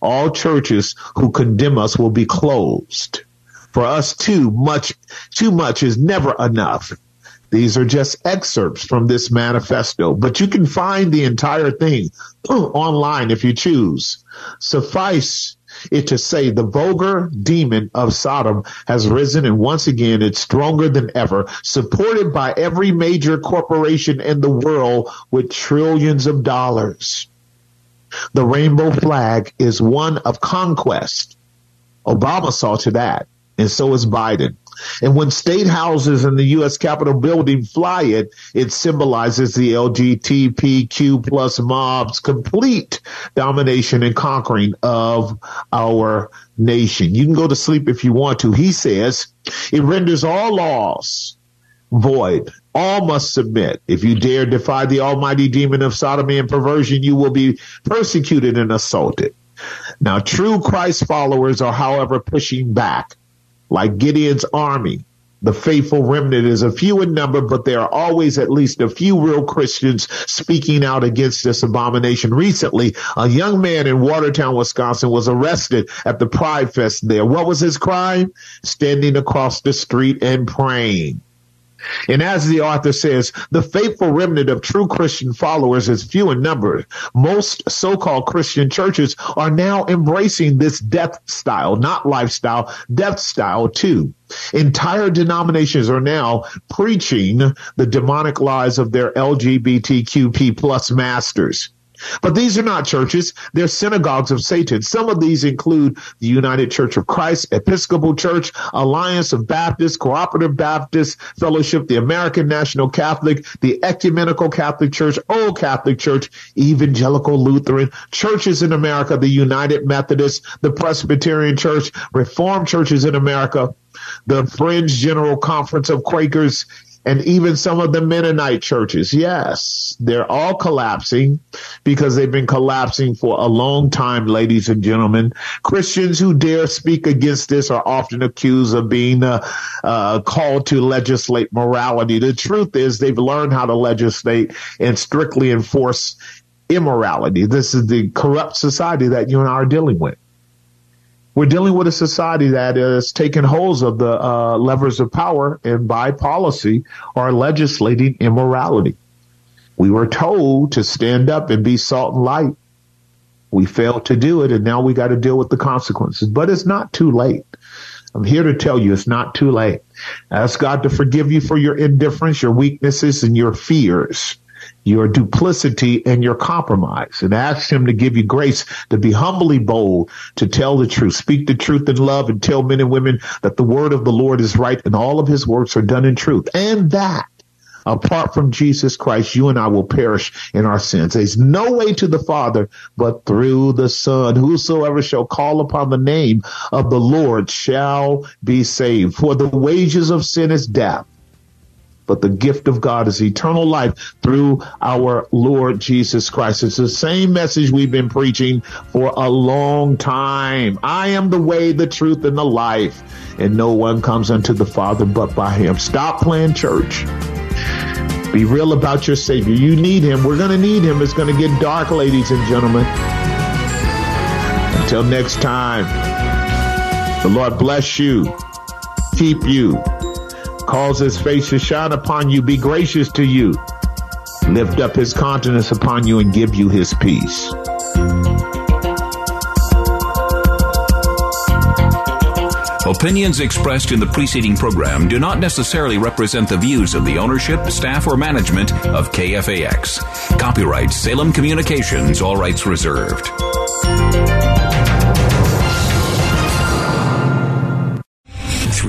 All churches who condemn us will be closed. For us too much, too much is never enough. These are just excerpts from this manifesto, but you can find the entire thing online if you choose. Suffice it to say the vulgar demon of Sodom has risen and once again it's stronger than ever, supported by every major corporation in the world with trillions of dollars. The rainbow flag is one of conquest. Obama saw to that, and so is Biden. And when state houses and the U.S. Capitol building fly it, it symbolizes the LGBTQ plus mob's complete domination and conquering of our nation. You can go to sleep if you want to. He says it renders all laws void. All must submit. If you dare defy the almighty demon of sodomy and perversion, you will be persecuted and assaulted. Now, true Christ followers are, however, pushing back like Gideon's army. The faithful remnant is a few in number, but there are always at least a few real Christians speaking out against this abomination. Recently, a young man in Watertown, Wisconsin was arrested at the Pride Fest there. What was his crime? Standing across the street and praying. And as the author says, the faithful remnant of true Christian followers is few in number. Most so-called Christian churches are now embracing this death style, not lifestyle, death style too. Entire denominations are now preaching the demonic lies of their LGBTQP plus masters. But these are not churches. They're synagogues of Satan. Some of these include the United Church of Christ, Episcopal Church, Alliance of Baptists, Cooperative Baptist Fellowship, the American National Catholic, the Ecumenical Catholic Church, Old Catholic Church, Evangelical Lutheran, churches in America, the United Methodist, the Presbyterian Church, Reformed churches in America, the Friends General Conference of Quakers, and even some of the Mennonite churches. Yes, they're all collapsing because they've been collapsing for a long time, ladies and gentlemen. Christians who dare speak against this are often accused of being uh, uh, called to legislate morality. The truth is they've learned how to legislate and strictly enforce immorality. This is the corrupt society that you and I are dealing with. We're dealing with a society that is taking holds of the uh, levers of power and by policy are legislating immorality. We were told to stand up and be salt and light. We failed to do it and now we got to deal with the consequences, but it's not too late. I'm here to tell you it's not too late. Ask God to forgive you for your indifference, your weaknesses, and your fears your duplicity and your compromise and ask him to give you grace to be humbly bold, to tell the truth, speak the truth in love and tell men and women that the word of the Lord is right and all of his works are done in truth. And that apart from Jesus Christ, you and I will perish in our sins. There's no way to the Father but through the Son. Whosoever shall call upon the name of the Lord shall be saved. For the wages of sin is death but the gift of God is eternal life through our Lord Jesus Christ. It's the same message we've been preaching for a long time. I am the way, the truth, and the life, and no one comes unto the Father but by him. Stop playing church. Be real about your Savior. You need him. We're going to need him. It's going to get dark, ladies and gentlemen. Until next time, the Lord bless you, keep you, cause his face to shine upon you, be gracious to you, lift up his countenance upon you, and give you his peace. Opinions expressed in the preceding program do not necessarily represent the views of the ownership, staff, or management of KFAX. Copyright Salem Communications, all rights reserved.